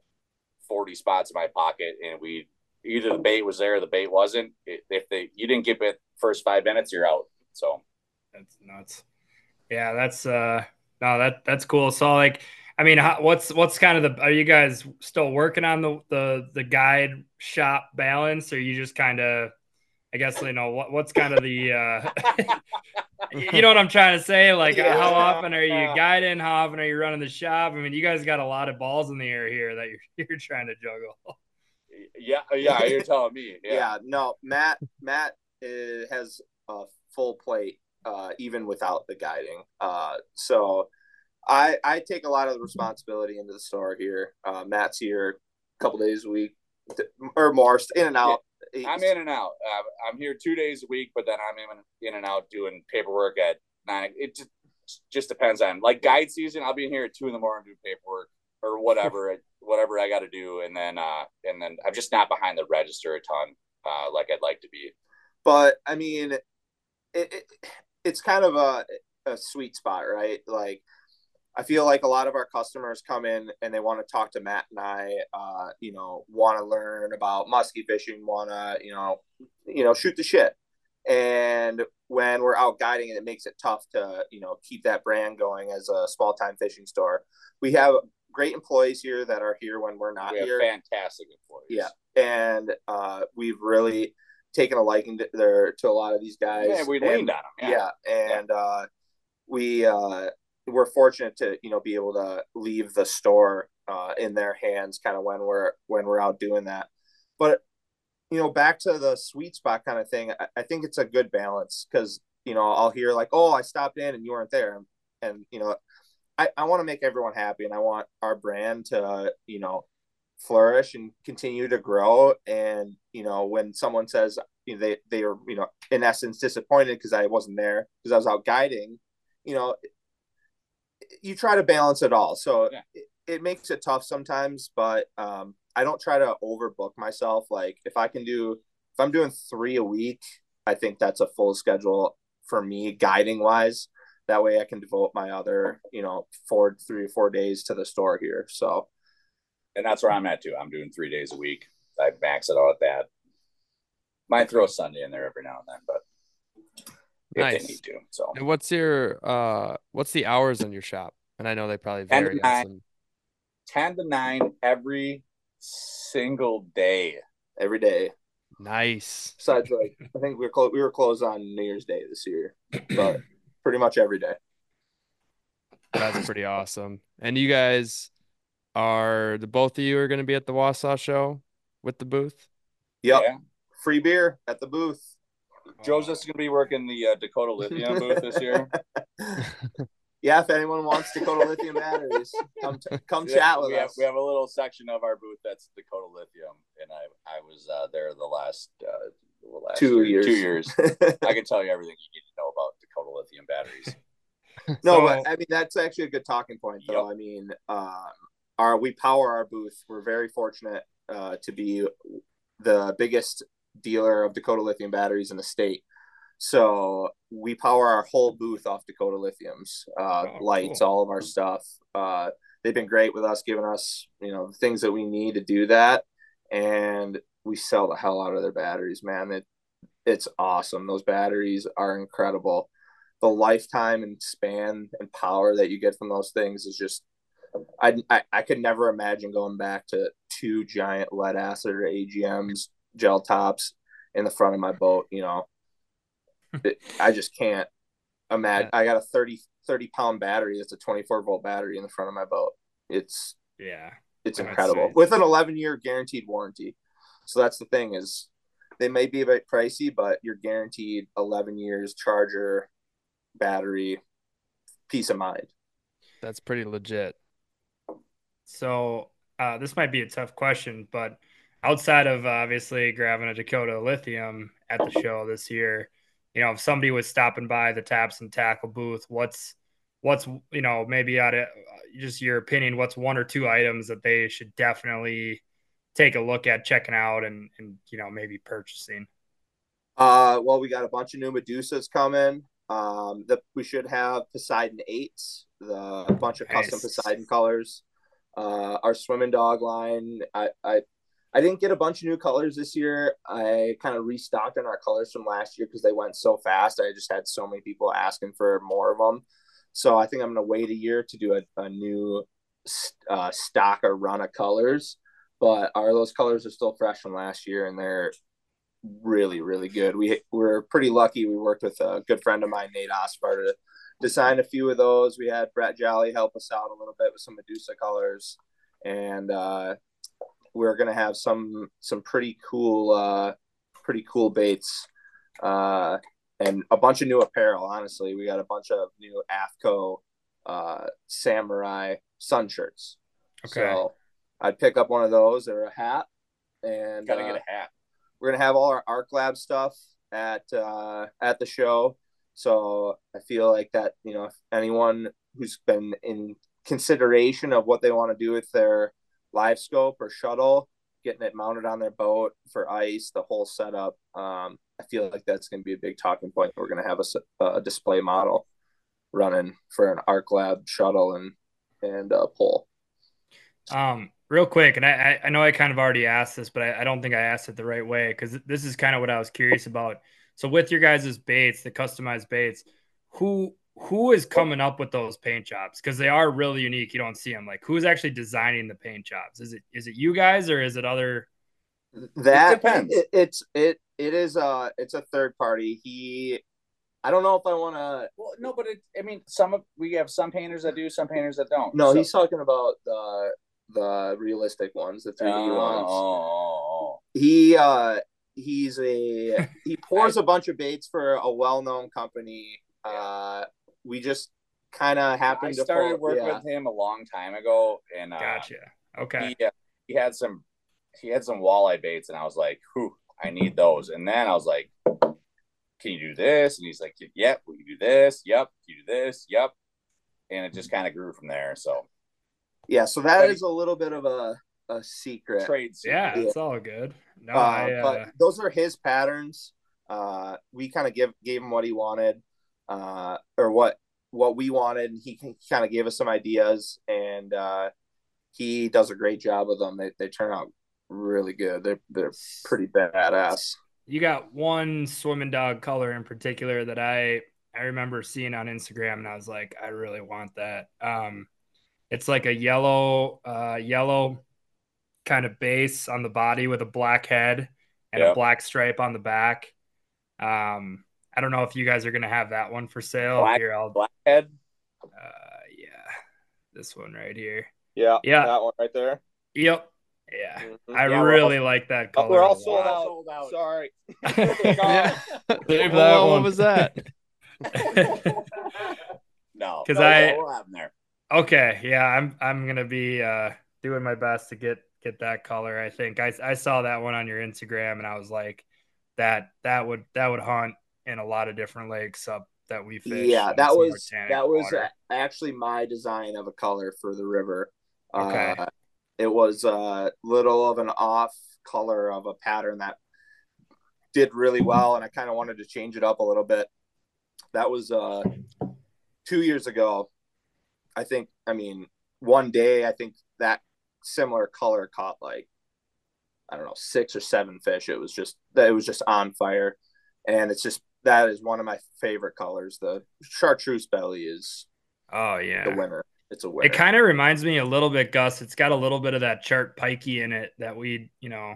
40 spots in my pocket, and we either the bait was there or the bait wasn't. If they you didn't get it first five minutes, you're out. So that's nuts. Yeah, that's uh no that that's cool. So like I mean, what's what's kind of the? Are you guys still working on the the the guide shop balance, or you just kind of I guess you know what, what's kind of the uh, you know what I'm trying to say. Like, yeah. how often are you guiding? How often are you running the shop? I mean, you guys got a lot of balls in the air here that you're you're trying to juggle. Yeah, yeah, you're telling me. Yeah, yeah no, Matt, Matt is, uh, has a full plate, uh, even without the guiding. Uh, so I I take a lot of the responsibility into the store here. Uh, Matt's here a couple days a week or more, in and out. I'm in and out. Uh, I'm here two days a week, but then I'm in, in and out doing paperwork at nine. It just, just depends on like guide season. I'll be in here at two in the morning doing paperwork or whatever, whatever I got to do, and then uh, and then I'm just not behind the register a ton uh, like I'd like to be. But I mean, it, it it's kind of a a sweet spot, right? Like I feel like a lot of our customers come in and they want to talk to Matt and I, uh, you know, want to learn about muskie fishing, want to, you know, you know, shoot the shit. And when we're out guiding it, it makes it tough to, you know, keep that brand going as a small time fishing store. We have great employees here that are here when we're not we here. Fantastic employees. Yeah. And uh, we've really taken a liking to, there, to a lot of these guys. Yeah, we leaned on them. Yeah. yeah and uh, we, uh, we're fortunate to you know be able to leave the store uh, in their hands kind of when we're when we're out doing that. But you know back to the sweet spot kind of thing i, I think it's a good balance because you know i'll hear like oh i stopped in and you weren't there. And you know i, I want to make everyone happy and i want our brand to you know flourish and continue to grow. And you know when someone says you know, they they are you know in essence disappointed because i wasn't there because i was out guiding you know you try to balance it all. So yeah. it, it, makes it tough sometimes, but um, I don't try to overbook myself. Like if I can do, if I'm doing three a week, I think that's a full schedule for me guiding wise. That way I can devote my other, you know, four, three or four days to the store here. So, and that's where I'm at too. I'm doing three days a week. I max it out at that. Might throw a Sunday in there every now and then, but nice. they need to. So, and what's your uh, what's the hours in your shop? And I know they probably vary. 10 to, nine, 10 to 9 every single day. Every day. Nice. Besides, like I think we were close. We were closed on New Year's Day this year, but pretty much every day. That's pretty awesome. And you guys are the both of you are going to be at the Wausau show with the booth. Yep. Yeah. Free beer at the booth. Jozef's going to be working the uh, Dakota Lithium booth this year. yeah, if anyone wants Dakota Lithium batteries, come t- come chat with we us. Have, we have a little section of our booth that's Dakota Lithium, and I I was uh, there the last uh, the last two year, years. Two years. I can tell you everything you need to know about Dakota Lithium batteries. No, so, but I mean that's actually a good talking point, though. Yep. I mean, um, our we power our booth. We're very fortunate uh, to be the biggest dealer of Dakota Lithium batteries in the state. So we power our whole booth off Dakota Lithium's uh, oh, lights, cool. all of our stuff. Uh, they've been great with us, giving us you know things that we need to do that, and we sell the hell out of their batteries, man. It it's awesome. Those batteries are incredible. The lifetime and span and power that you get from those things is just I, I, I could never imagine going back to two giant lead acid or AGMs gel tops in the front of my boat. You know, it, I just can't imagine. Yeah. I got a 30, 30 pound battery. It's a 24 volt battery in the front of my boat. It's, yeah, it's incredible with an 11 year guaranteed warranty. So that's the thing is they may be a bit pricey, but you're guaranteed 11 years charger, battery, peace of mind. That's pretty legit. So uh, this might be a tough question, but outside of obviously grabbing a Dakota Lithium at the show this year, you know, if somebody was stopping by the Taps and Tackle booth, what's what's you know maybe out of just your opinion, what's one or two items that they should definitely take a look at, checking out, and and you know maybe purchasing. Uh, well, we got a bunch of new Medusas coming. Um, that we should have Poseidon eights, the a bunch of nice. custom Poseidon colors. Uh, our swimming dog line, I, I I didn't get a bunch of new colors this year. I kind of restocked on our colors from last year because they went so fast. I just had so many people asking for more of them. So I think I'm going to wait a year to do a, a new uh, stock or run of colors. But our those colors are still fresh from last year, and they're really really good. We we're pretty lucky. We worked with a good friend of mine, Nate Osbar, to design a few of those. We had Brett Jolly help us out a little bit with some Medusa colors, and uh, we're gonna have some some pretty cool uh, pretty cool baits. Uh, and a bunch of new apparel. Honestly, we got a bunch of new AFTCO uh, samurai sun shirts. Okay. So I'd pick up one of those or a hat, and gotta uh, get a hat. We're gonna have all our Arc Lab stuff at uh, at the show. So I feel like that you know if anyone who's been in consideration of what they want to do with their LiveScope or shuttle, getting it mounted on their boat for ice, the whole setup. Um, I feel like that's going to be a big talking point. We're going to have a, a display model running for an arc lab shuttle and and a pole. Um, real quick, and I I know I kind of already asked this, but I, I don't think I asked it the right way because this is kind of what I was curious about. So with your guys' baits, the customized baits, who who is coming up with those paint jobs? Because they are really unique. You don't see them. Like who's actually designing the paint jobs? Is it is it you guys or is it other? That it depends. It, it's it it is uh it's a third party. He I don't know if I want to. Well, no, but it, I mean, some of we have some painters that do, some painters that don't. No, so. he's talking about the the realistic ones, the three D oh, ones. Oh, he uh he's a he pours a bunch of baits for a well known company. Uh, we just kind of happened. I started pull, working yeah. with him a long time ago, and uh, gotcha. Okay. He, uh, he had some he had some walleye baits, and I was like, "Whew, I need those." And then I was like, "Can you do this?" And he's like, "Yep, we can do this. Yep, you do this. Yep." And it just kind of grew from there. So, yeah, so that but is a little bit of a a secret trade. Secret. Yeah, it's all good. No, uh, I, uh... but those are his patterns. Uh, we kind of give gave him what he wanted, uh, or what what we wanted. He, he kind of gave us some ideas, and uh, he does a great job with them. They they turn out really good. They're they're pretty badass. You got one swimming dog color in particular that I I remember seeing on Instagram, and I was like, I really want that. Um, it's like a yellow uh, yellow kind of base on the body with a black head and yep. a black stripe on the back. Um, I don't know if you guys are gonna have that one for sale. Black, here, I'll black head. Uh, yeah, this one right here. Yeah, yeah, that one right there. Yep. Yeah, mm-hmm. I yeah, really all, like that color. We're all sold out. sold out. Sorry. yeah. Save that one. What was that? no, because no, I we'll have them there. Okay, yeah, I'm I'm gonna be uh, doing my best to get get that color. I think I I saw that one on your Instagram and I was like, that that would that would haunt in a lot of different lakes up that we fish. Yeah, that was that was water. actually my design of a color for the river. Okay. Uh, it was a little of an off color of a pattern that did really well, and I kind of wanted to change it up a little bit. That was uh, two years ago. I think. I mean, one day I think that similar color caught like I don't know six or seven fish. It was just that it was just on fire, and it's just that is one of my favorite colors. The chartreuse belly is oh yeah the winner. It's a winner. It kind of reminds me a little bit, Gus. It's got a little bit of that chart pikey in it that we you know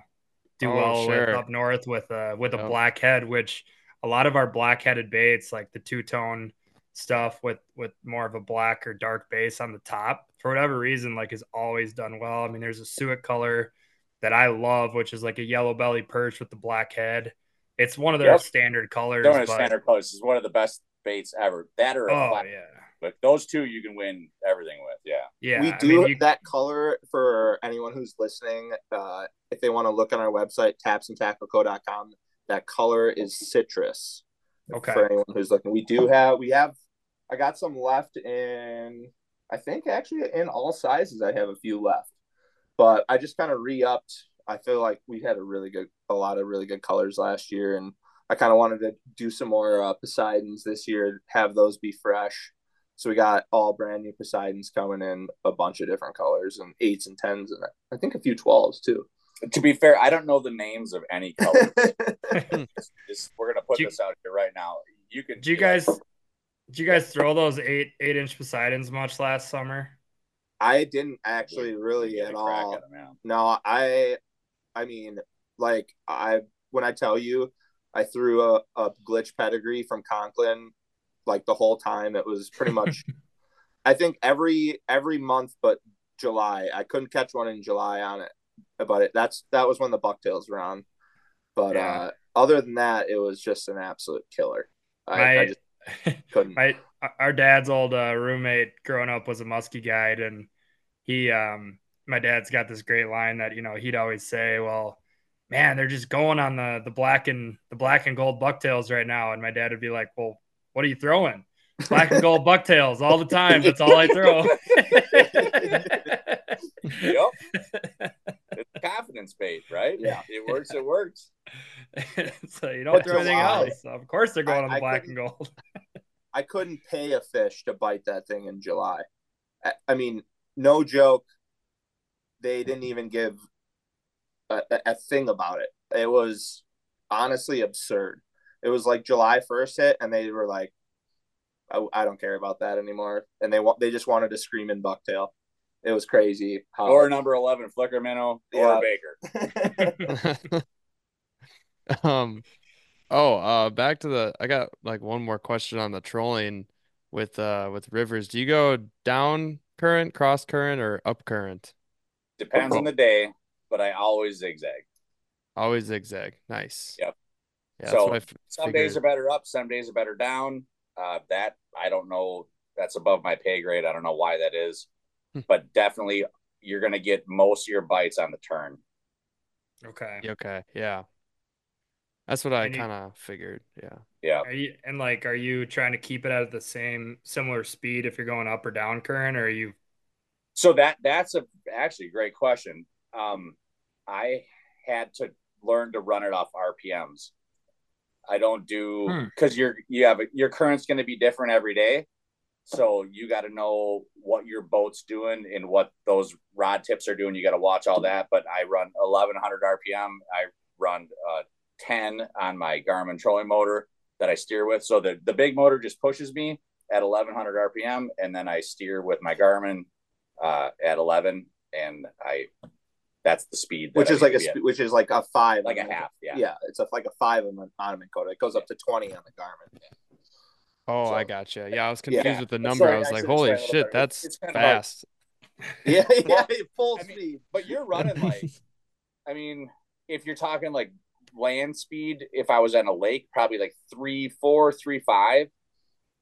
do oh, well sure. with up north with a with a black head, which a lot of our black headed baits like the two tone stuff with with more of a black or dark base on the top for whatever reason like is always done well i mean there's a Suick color that i love which is like a yellow belly perch with the black head it's one of their yep. standard colors Don't but... standard colors. Is one of the best baits ever. That or a oh, yeah. But those two you can win everything with yeah. Yeah we do I mean, you... that color for anyone who's listening uh if they want to look on our website tapsandtackleco.com that color is citrus. Okay. For anyone who's looking. We do have we have I got some left in, I think actually in all sizes. I have a few left, but I just kind of re upped. I feel like we had a really good, a lot of really good colors last year, and I kind of wanted to do some more uh, Poseidons this year, have those be fresh. So we got all brand new Poseidons coming in a bunch of different colors and eights and tens, and I think a few twelves too. To be fair, I don't know the names of any colors. we're gonna put this out here right now. You can. Do you guys? Did you guys throw those eight eight inch Poseidons much last summer? I didn't actually really at all. Them, no, I I mean, like I when I tell you I threw a, a glitch pedigree from Conklin like the whole time. It was pretty much I think every every month but July. I couldn't catch one in July on it. But it that's that was when the bucktails were on. But yeah. uh other than that, it was just an absolute killer. I, my, I just couldn't. My our dad's old uh, roommate growing up was a muskie guide, and he, um, my dad's got this great line that you know he'd always say, "Well, man, they're just going on the the black and the black and gold bucktails right now," and my dad would be like, "Well, what are you throwing?" Black and gold bucktails all the time. That's all I throw. yep. It's confidence bait, right? Yeah. It works. It works. so you don't but throw anything else. Of course, they're going I, on the black and gold. I couldn't pay a fish to bite that thing in July. I, I mean, no joke. They didn't even give a, a, thing about it. It was honestly absurd. It was like July 1st hit, and they were like, I, I don't care about that anymore. And they want they just wanted to scream in bucktail. It was crazy. How, or number 11, Flicker Minnow or Baker. um, Oh, uh, back to the. I got like one more question on the trolling with uh with rivers. Do you go down current, cross current, or up current? Depends on the day, but I always zigzag. Always zigzag. Nice. Yep. Yeah, so f- some figured. days are better up, some days are better down. Uh, that I don't know. That's above my pay grade. I don't know why that is, hmm. but definitely you're going to get most of your bites on the turn. Okay. Okay. Yeah. That's what I kind of figured. Yeah. Yeah. Are you and like are you trying to keep it at the same similar speed if you're going up or down current or are you So that that's a actually a great question. Um I had to learn to run it off RPMs. I don't do hmm. cuz you're you have your current's going to be different every day. So you got to know what your boat's doing and what those rod tips are doing. You got to watch all that. But I run 1100 RPM. I run uh, 10 on my Garmin trolling motor that I steer with. So the, the big motor just pushes me at 1100 RPM, and then I steer with my Garmin uh, at 11, and I that's the speed. which is like a sp- which is like a five, like a half. Yeah, yeah, it's a, like a five on the Ottoman code. It goes up to 20 on the Garmin. Oh, so, I gotcha. Yeah, I was confused yeah. with the number. I was like, holy shit, that's fast. yeah, yeah, well, full I speed. Mean, but you're running like, I mean, if you're talking like land speed if I was on a lake, probably like three, four, three, five,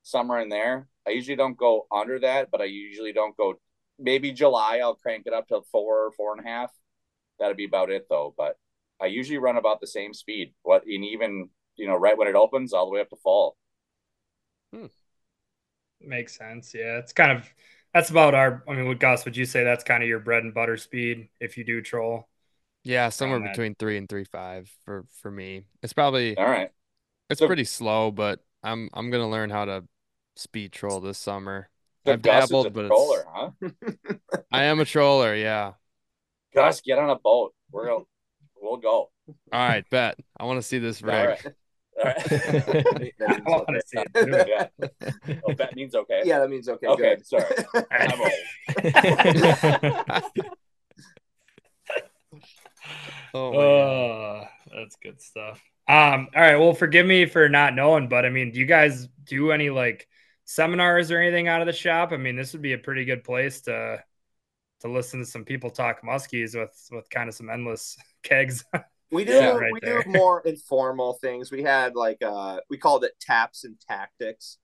somewhere in there. I usually don't go under that, but I usually don't go. Maybe July, I'll crank it up to four, four and a half. That'd be about it though. But I usually run about the same speed. What and even you know right when it opens, all the way up to fall. Hmm. Makes sense. Yeah, it's kind of that's about our. I mean, with Gus, would you say that's kind of your bread and butter speed if you do troll? Yeah, somewhere between three and three five for for me. It's probably all right. It's so, pretty slow, but I'm I'm gonna learn how to speed troll this summer. I've dabbled, but troller, huh? I am a troller. Yeah. Gus, get on a boat. We're gonna, we'll go. All right, bet. I want to see this rig. All right. All right. I want to see it. Yeah. Oh, that means okay. Yeah, that means okay. Okay, good. sorry. I'm old. Oh, oh that's good stuff. Um, all right. Well, forgive me for not knowing, but I mean, do you guys do any like seminars or anything out of the shop? I mean, this would be a pretty good place to to listen to some people talk muskies with with kind of some endless kegs. We do yeah, right we there. do more informal things. We had like uh we called it taps and tactics.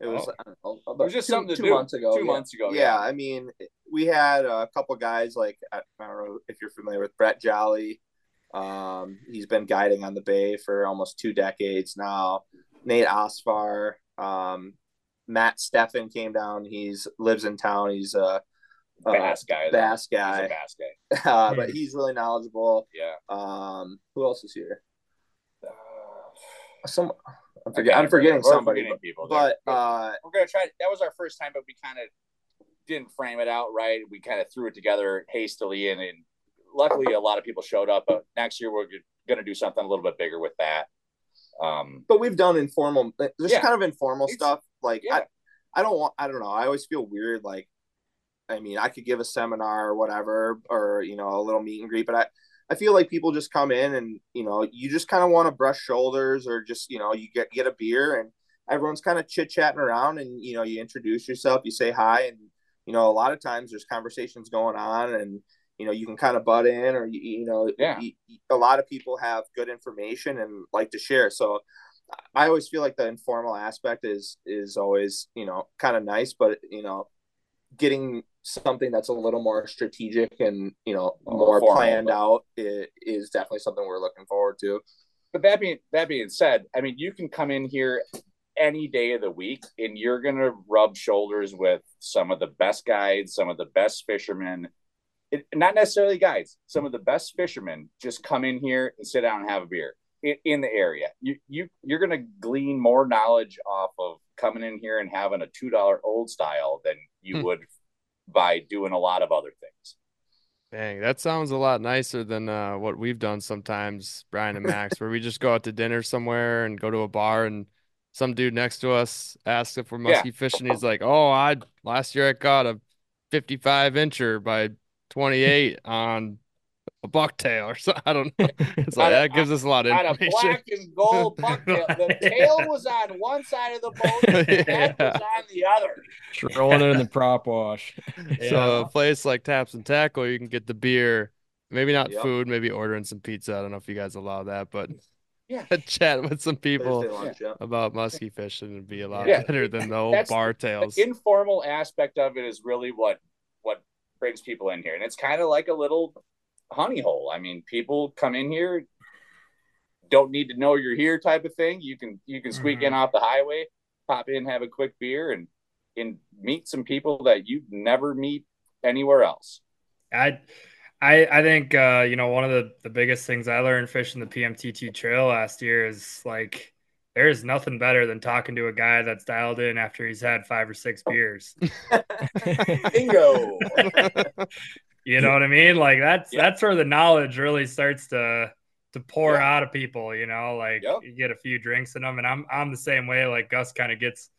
It was, oh. know, it was just two, something two do. months ago. Two yeah. months ago. Yeah. yeah. I mean, we had a couple guys like I don't know if you're familiar with Brett Jolly. Um, he's been guiding on the bay for almost two decades now. Nate Osfar, um, Matt Steffen came down. He's lives in town. He's a, a bass guy. Bass guy. bass guy. Uh, but he's really knowledgeable. Yeah. Um, who else is here? Uh, some I'm, forget, I'm forgetting somebody, forgetting people. But uh, we're gonna try. That was our first time, but we kind of didn't frame it out right. We kind of threw it together hastily, and, and luckily a lot of people showed up. But next year we're going to do something a little bit bigger with that. Um, but we've done informal, just yeah. kind of informal it's, stuff. Like yeah. I, I don't want, I don't know. I always feel weird. Like, I mean, I could give a seminar or whatever, or you know, a little meet and greet, but I, I feel like people just come in and you know you just kind of want to brush shoulders or just you know you get get a beer and everyone's kind of chit chatting around and you know you introduce yourself, you say hi, and you know a lot of times there's conversations going on and you know you can kind of butt in or you, you know yeah. You, a lot of people have good information and like to share so i always feel like the informal aspect is is always you know kind of nice but you know getting something that's a little more strategic and you know more, planned out is definitely something we're looking forward to but that being that being said i mean you can come in here any day of the week and you're going to rub shoulders with some of the best guides some of the best fishermen it, not necessarily guides some of the best fishermen just come in here and sit down and have a beer in, in the area you, you you're going to glean more knowledge off of coming in here and having a two dollar old style than you hmm. would by doing a lot of other things Dang, that sounds a lot nicer than uh, what we've done sometimes, Brian and Max, where we just go out to dinner somewhere and go to a bar and some dude next to us asks if we're musky yeah. fishing. He's like, "Oh, I last year I caught a 55 incher by 28 on a bucktail or something. I don't know. It's like that gives us a lot of information. a black and gold bucktail. The tail was on one side of the boat, and the head was on the other. Throwing it in the prop wash. Yeah. So a place like Taps and Tackle, you can get the beer. Maybe not yep. food. Maybe ordering some pizza. I don't know if you guys allow that, but yeah. chat with some people lunch, yeah. about musky fishing and be a lot yeah. better than the old That's, bar tails. The informal aspect of it is really what what brings people in here, and it's kind of like a little honey hole. I mean, people come in here, don't need to know you're here, type of thing. You can you can squeak mm-hmm. in off the highway, pop in, have a quick beer, and and meet some people that you'd never meet anywhere else. I I I think uh, you know one of the the biggest things I learned fishing the PMT2 trail last year is like there's nothing better than talking to a guy that's dialed in after he's had five or six beers. Bingo. you know what I mean? Like that's yep. that's where the knowledge really starts to to pour yep. out of people. You know, like yep. you get a few drinks in them, and I'm I'm the same way. Like Gus kind of gets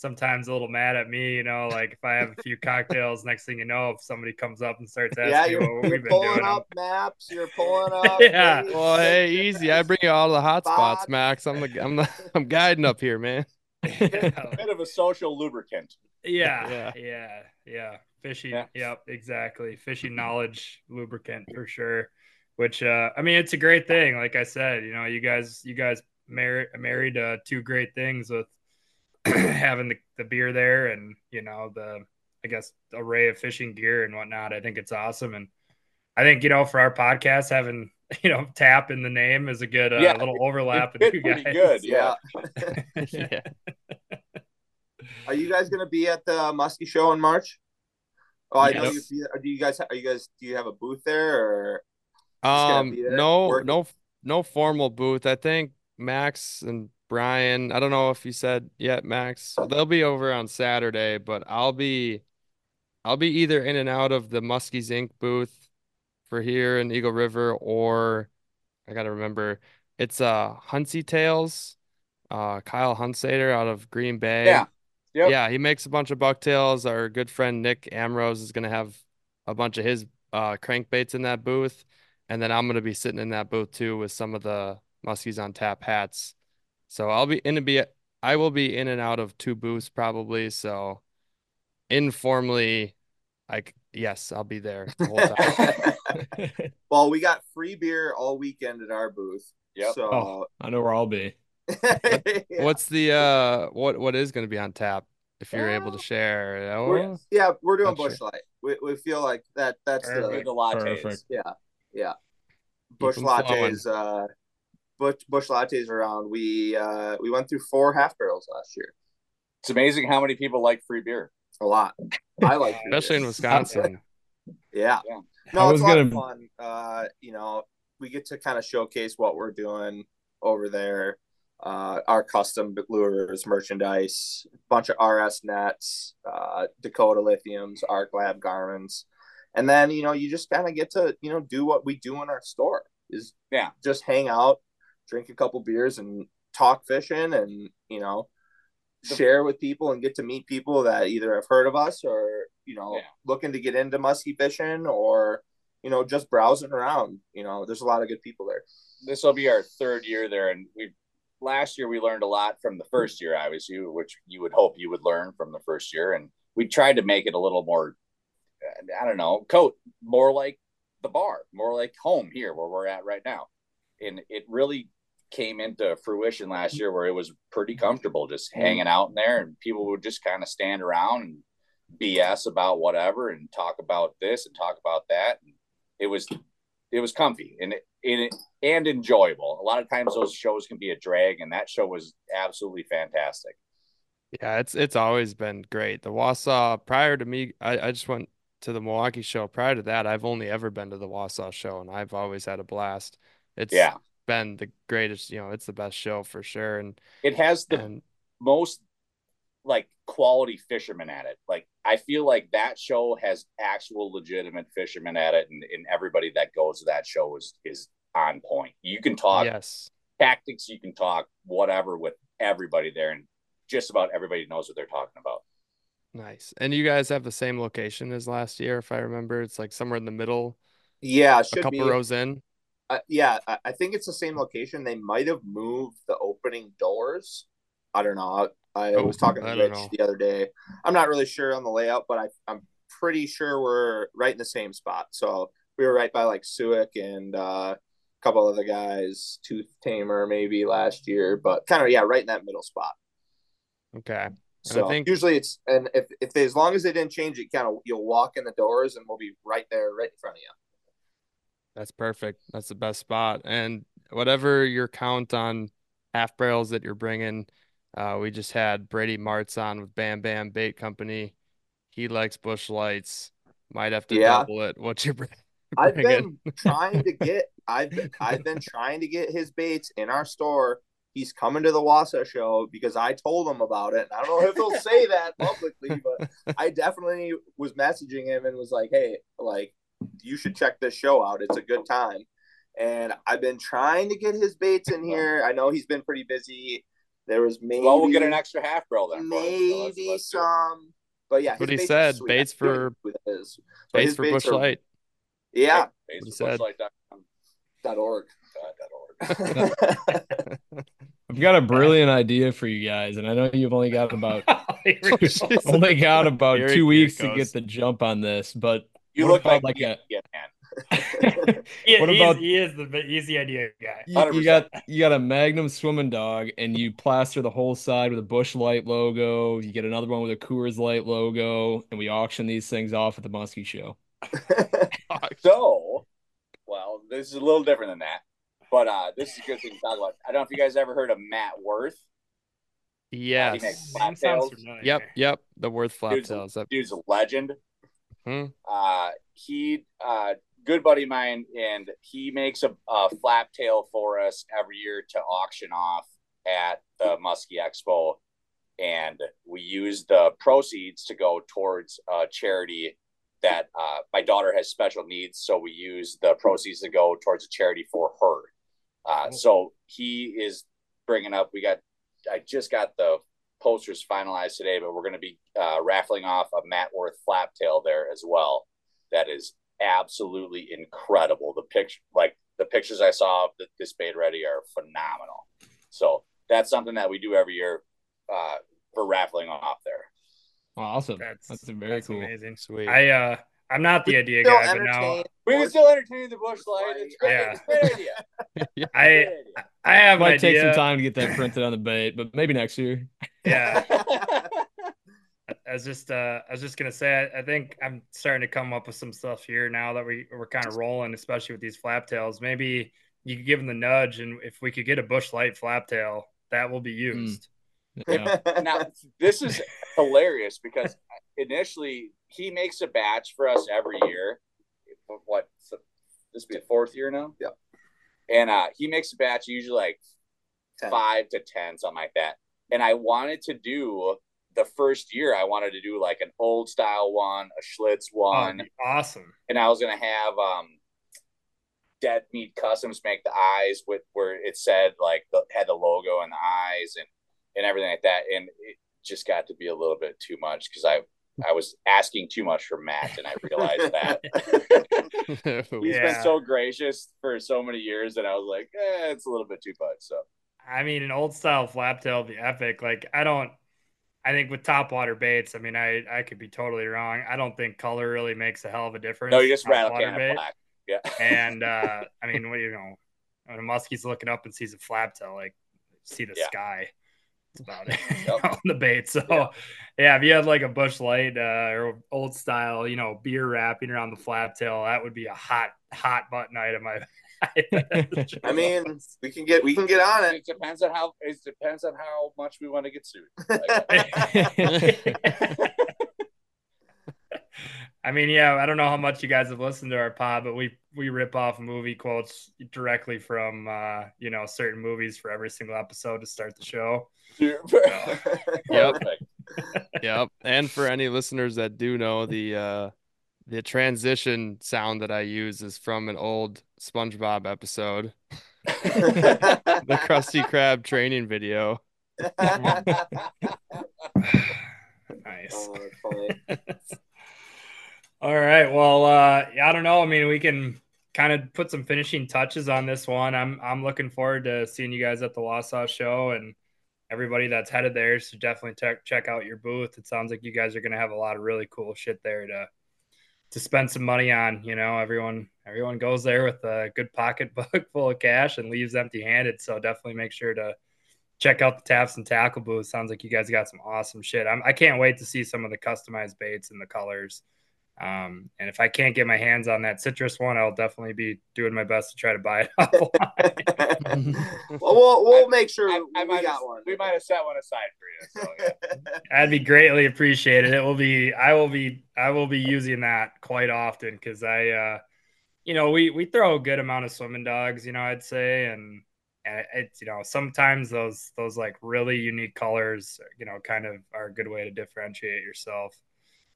sometimes a little mad at me, you know, like if I have a few cocktails, next thing you know, if somebody comes up and starts asking yeah, you're, what you're pulling up maps, you're pulling up. yeah. Well, hey, easy. I bring you all the hot spots, Max. I'm the I'm the I'm guiding up here, man. a bit of a social lubricant. Yeah, yeah, yeah, yeah. Fishing. Yeah. Yep, exactly. Fishing knowledge lubricant for sure. Which uh I mean it's a great thing. Like I said, you know, you guys you guys married married uh, two great things with having the, the beer there and you know the I guess array of fishing gear and whatnot. I think it's awesome, and I think you know for our podcast having you know tap in the name is a good uh, yeah, little overlap with you guys. Good, yeah. yeah. Are you guys gonna be at the Muskie Show in March? Oh, I know you. Do you guys? Are you guys? Do you have a booth there or? Um, no, working? no, no formal booth. I think Max and Brian, I don't know if you said yet, Max. They'll be over on Saturday, but I'll be I'll be either in and out of the Muskies Inc. booth for here in Eagle River, or I gotta remember it's uh Huntsy Tales, uh Kyle Hunsader out of Green Bay. Yeah. Yep. Yeah, he makes a bunch of bucktails. Our good friend Nick Amrose is gonna have a bunch of his uh crankbaits in that booth. And then I'm gonna be sitting in that booth too with some of the Muskies on tap hats. So I'll be in to be I will be in and out of two booths probably. So informally, like yes, I'll be there the well, we got free beer all weekend at our booth. Yeah. So oh, I know where I'll be. What, yeah. What's the uh what what is going to be on tap if you're able to share? Oh, we're, yeah, we're doing Busch Light. We, we feel like that that's Perfect. the, the lattes. Perfect. Yeah. Yeah. Busch lattes uh Busch, Busch lattes around. We uh, we went through four half barrels last year. It's amazing how many people like free beer. A lot. I like, especially in Wisconsin. yeah. yeah. No, it's a lot gonna... of fun. Uh, you know, we get to kind of showcase what we're doing over there. Uh, our custom lures, merchandise, bunch of RS nets, uh, Dakota lithiums, Arc Lab Garmins, and then you know you just kind of get to you know do what we do in our store is yeah just hang out, drink a couple beers and talk fishing and you know share with people and get to meet people that either have heard of us or you know yeah. looking to get into musky fishing or you know, just browsing around. You know, there's a lot of good people there. This will be our third year there, and we last year we learned a lot from the hmm. first year, obviously, which you would hope you would learn from the first year, and we tried to make it a little more, uh, I don't know, coat more like the bar, more like home here where we're at right now, and it really came into fruition last year where it was pretty comfortable just hmm. hanging out in there and people would just kind of stand around and BS about whatever and talk about this and talk about that. And it was it was comfy and it, and enjoyable. A lot of times those shows can be a drag, and that show was absolutely fantastic. Yeah, it's it's always been great. The Wausau prior to me, I, I just went to the Milwaukee show. Prior to that, I've only ever been to the Wausau show, and I've always had a blast. It's yeah. been the greatest. You know, it's the best show for sure, and it has the and, most like quality fishermen at it. Like I feel like that show has actual legitimate fishermen at it, and, and everybody that goes to that show is is on point. You can talk yes tactics, you can talk whatever with everybody there, and just about everybody knows what they're talking about. Nice. And you guys have the same location as last year, if I remember. It's like somewhere in the middle. Yeah, a couple be. rows in. Uh, yeah, I think it's the same location. They might have moved the opening doors. I don't know. I oh, was talking to Rich the other day. I'm not really sure on the layout, but I, I'm pretty sure we're right in the same spot. So we were right by like Suick and uh, a couple other guys, Tooth Tamer maybe last year, but kind of yeah, right in that middle spot. Okay. And so I think usually it's and if if they, as long as they didn't change it, kind of you'll walk in the doors and we'll be right there, right in front of you. That's perfect. That's the best spot. And whatever your count on half barrels that you're bringing, uh, we just had Brady Martz on with Bam Bam Bait Company. He likes Busch Lights. Might have to yeah. double it. What's your? I've been trying to get I've been, I've been trying to get his baits in our store. He's coming to the Wausau show because I told him about it. I don't know if he'll say that publicly, but I definitely was messaging him and was like, "Hey, like you should check this show out. It's a good time." And I've been trying to get his baits in here. I know he's been pretty busy there was maybe well, we'll get an extra half barrel then. Maybe so let's, let's some, but yeah, what he said. Baits for baits, baits for Busch Light. Yeah, baits for Dot org. I've got a brilliant idea for you guys, and I know you've only got about only got about two weeks to get the jump on this, but you look like, like a yeah, man what about he is the easy idea guy. You, you, got you got a Magnum swimming dog, and you plaster the whole side with a Busch Light logo. You get another one with a Coors Light logo, and we auction these things off at the Muskie Show. so, well, this is a little different than that, but uh, this is a good thing to talk about. I don't know if you guys ever heard of Matt Worth. Yes. Yep. Yep. The Worth flap dude's, tails. Dude's a legend. Hmm. Uh, he uh, good buddy of mine, and he makes a, a flap tail for us every year to auction off at the Muskie Expo. And we use the proceeds to go towards a charity that uh, my daughter has special needs. So we use the proceeds to go towards a charity for her. Uh, so he is bringing up, we got, I just got the posters finalized today, but we're going to be uh, raffling off a Matt Worth flap tail there as well. That is absolutely incredible. The picture, like the pictures I saw of this bait ready, are phenomenal. So that's something that we do every year uh, for raffling off there. awesome! That's, that's very that's cool. Amazing, sweet. I uh, I'm not the idea guy, but now we can still entertain the Busch Light. It's great. Yeah. It's great idea. I I have might take some time to get that printed on the bait, but maybe next year. Yeah. I was just uh, I was just gonna say I, I, think I'm starting to come up with some stuff here now that we we're kind of rolling, especially with these flap tails. Maybe you could give them the nudge, and if we could get a Busch Light flap tail, that will be hmm. used. Mm. Yeah. now this is hilarious because initially he makes a batch for us every year. What this be the fourth year now? Yeah. And uh, he makes a batch usually like 10. five to ten, something like that. And I wanted to do the first year I wanted to do like an old style one, a Schlitz one. Oh, awesome. And I was gonna have um Dead Meat Customs make the eyes with where it said like the had the logo and the eyes and and everything like that. And it just got to be a little bit too much because I I was asking too much for Matt, and I realized that he's Yeah. been so gracious for so many years that I was like, eh, it's a little bit too much. So I mean, an old style flap tail would be epic. Like, I don't, I think with top water baits, I mean, I, I could be totally wrong. I don't think color really makes a hell of a difference. no, you just rattle water bait. black. Yeah, And, uh, I mean, what you know, when a muskie's looking up and sees a flap tail, like, see the Yeah. sky. That's about it Yep. on the bait. So, Yeah. yeah. if you had like a Busch light uh, or old style, you know, beer wrapping around the flap tail, that would be a hot, hot button item. I, I mean, we can get we can get on it. it depends on how it depends on how much we want to get sued. I mean, yeah, I don't know how much you guys have listened to our pod, but we we rip off movie quotes directly from uh, you know certain movies for every single episode to start the show. Yep. Yep. And for any listeners that do know the uh the transition sound that I use is from an old SpongeBob episode, the Krusty Krab training video. Nice. Oh. All right. Well, uh, I don't know. I mean, we can kind of put some finishing touches on this one. I'm I'm looking forward to seeing you guys at the Wausau show and everybody that's headed there. So definitely check check out your booth. It sounds like you guys are going to have a lot of really cool shit there to to spend some money on. You know, everyone everyone goes there with a good pocketbook full of cash and leaves empty handed. So definitely make sure to check out the taps and tackle booth. Sounds like you guys got some awesome shit. I'm, I can't wait to see some of the customized baits and the colors. Um, and if I can't get my hands on that citrus one, I'll definitely be doing my best to try to buy it offline. well, we'll we'll make sure I, I we might got have, one. We might have set one aside for you. So yeah. That'd be greatly appreciated. It will be. I will be. I will be using that quite often because I, uh, you know, we we throw a good amount of swimming dogs. You know, I'd say, and and it's you know sometimes those those like really unique colors, you know, kind of are a good way to differentiate yourself,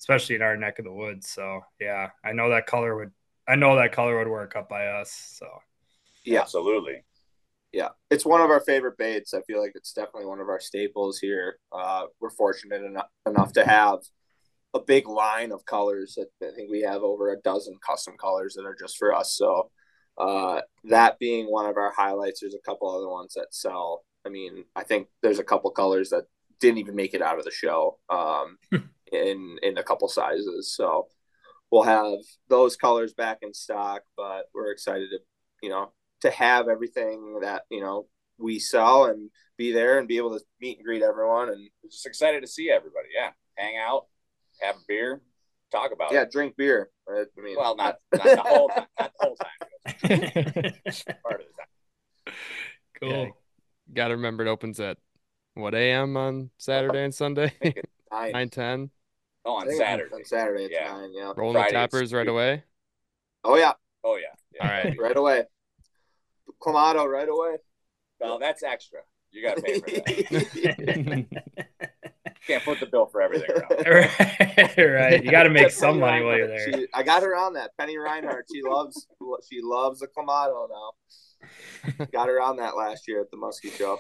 especially in our neck of the woods. So yeah, I know that color would. I know that color would work up by us. So Yeah. absolutely. yeah, it's one of our favorite baits. I feel like it's definitely one of our staples here. Uh, we're fortunate enough, enough to have a big line of colors. I think we have over a dozen custom colors that are just for us. So uh, that being one of our highlights, there's a couple other ones that sell. I mean, I think there's a couple colors that didn't even make it out of the show um, in in a couple sizes. So we'll have those colors back in stock, but we're excited to you know to have everything that you know we sell and be there and be able to meet and greet everyone and Just excited to see everybody. Yeah, hang out, have a beer, talk about yeah it. drink beer i mean Well, not not the whole time. Not the whole time. Part of the time. cool. Yeah. Got to remember it opens at what a.m. on Saturday and Sunday? nine, Nine ten. Oh, on Saturday. on saturday it's Yeah. nine yeah Rolling Friday the tappers right away. oh yeah Oh yeah. yeah. All right. right away clamato right away Well, that's extra. You got to pay for that. Can't put the bill for everything around. right, right. You got to make some money while you're there. she- i got her on that penny reinhardt she loves she loves the clamato now got her on that last year at the muskie show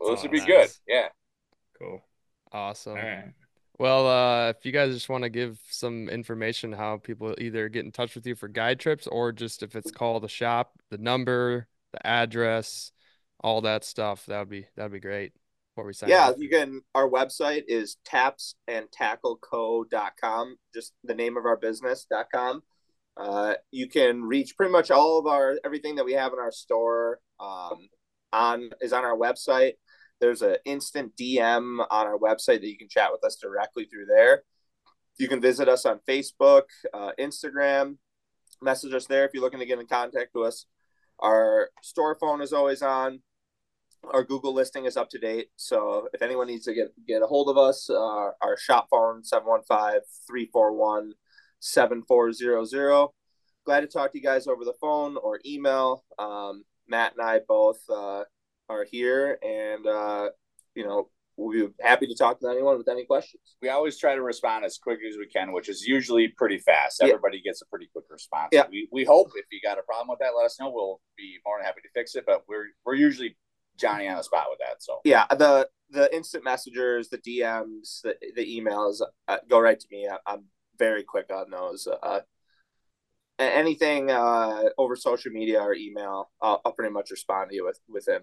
Well, this would be Nice. good. Yeah. Cool. Awesome. All right. Well, uh, if you guys just want to give some information how people either get in touch with you for guide trips or just if it's called the shop, the number, the address, all that stuff, that would be that'd be great. Before we sign yeah off. you can our website is tapsandtackleco.com just the name of our business.com uh, you can reach pretty much all of our everything that we have in our store um, on is on our website there's an instant dm on our website that you can chat with us directly through there you can visit us on facebook uh, instagram message us there if you're looking to get in contact with us our store phone is always on our Google listing is up to date. So if anyone needs to get get a hold of us, uh, our shop phone 715-341-7400. Glad to talk to you guys over the phone or email. Um, Matt and I both uh, are here and uh, you know, we'll be happy to talk to anyone with any questions. We always try to respond as quickly as we can, which is usually pretty fast. Yeah. Everybody gets a pretty quick response. Yeah. We, we hope if you got a problem with that, let us know. We'll be more than happy to fix it. But we're we're usually Johnny on the spot with that. So Yeah, the the instant messengers, the DMs, the, the emails uh, go right to me. I, am very quick on those. Uh, anything uh, over social media or email, I'll, I'll, pretty much respond to you with within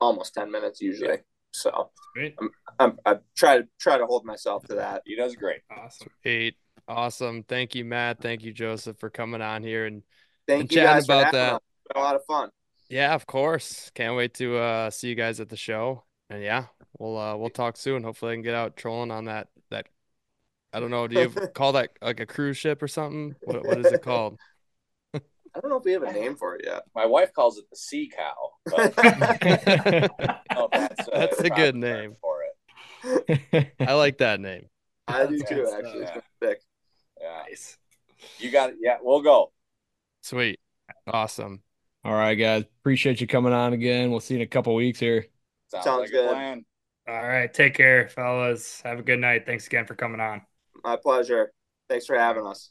almost ten minutes usually. So I'm, I'm, I try to try to hold myself to that. He does great. Awesome. Eight. Awesome. Thank you, Matt. Thank you, Jozef, for coming on here and, Thank and you chatting about that. a lot of fun. Yeah, of course. Can't wait to uh, see you guys at the show. And yeah, we'll uh, we'll talk soon. Hopefully, I can get out trolling on that that. I don't know. Do you call that like a cruise ship or something? What what is it called? I don't know if we have a name for it yet. My wife calls it the sea cow. But that's, uh, that's a good name for it. I like that name. I do too. Actually, yeah. it's Yeah. Nice. You got it. Yeah, we'll go. Sweet. Awesome. All right, guys. Appreciate you coming on again. We'll see you in a couple weeks here. Sounds, Sounds like good. Plan. All right. Take care, fellas. Have a good night. Thanks again for coming on. My pleasure. Thanks for having us.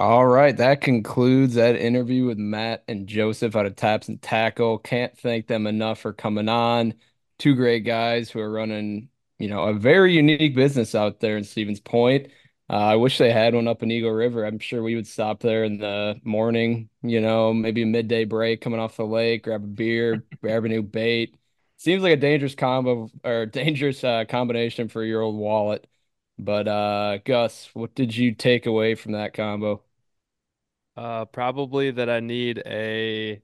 All right, that concludes that interview with Matt and Jozef out of Taps and Tackle. Can't thank them enough for coming on. Two great guys who are running, you know, a very unique business out there in Stevens Point. Uh, I wish they had one up in Eagle River. I'm sure we would stop there in the morning, you know, maybe a midday break coming off the lake, grab a beer, grab a new bait. Seems like a dangerous combo or dangerous uh, combination for your old wallet. But uh, Gus, what did you take away from that combo? Uh, probably that I need a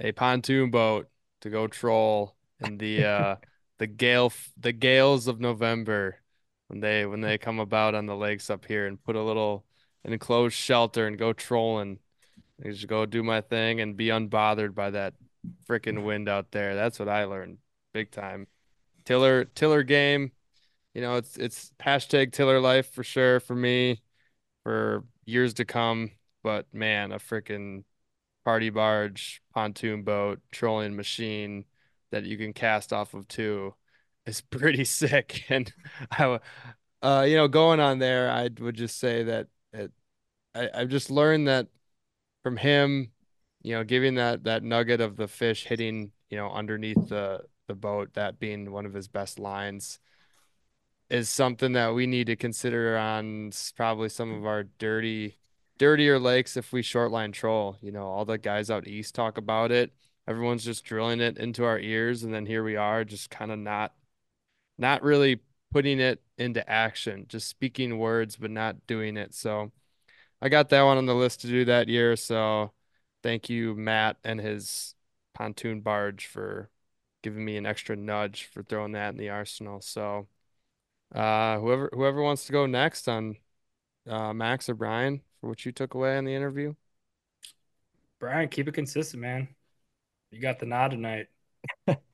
a pontoon boat to go troll in the uh the gale the gales of November when they when they come about on the lakes up here and put a little enclosed shelter and go trolling. I just go do my thing and be unbothered by that freaking wind out there. That's what I learned big time. Tiller tiller game, you know, it's it's hashtag tiller life for sure for me for years to come. But man, a freaking party barge, pontoon boat, trolling machine that you can cast off of too is pretty sick. And I, uh, you know, going on there, I would just say that it, I, I've just learned that from him, you know, giving that that nugget of the fish hitting, you know, underneath the the boat, that being one of his best lines, is something that we need to consider on probably some of our dirty dirtier lakes if we shortline troll. You know, all the guys out east talk about it. Everyone's just drilling it into our ears, and then here we are, just kind of not, not really putting it into action, just speaking words but not doing it. So, I got that one on the list to do that year. So, thank you, Matt, and his pontoon barge for giving me an extra nudge for throwing that in the arsenal. So, uh, whoever whoever wants to go next on uh, Max or Brian, for what you took away in the interview? Brian, keep it consistent, man. You got the nod tonight.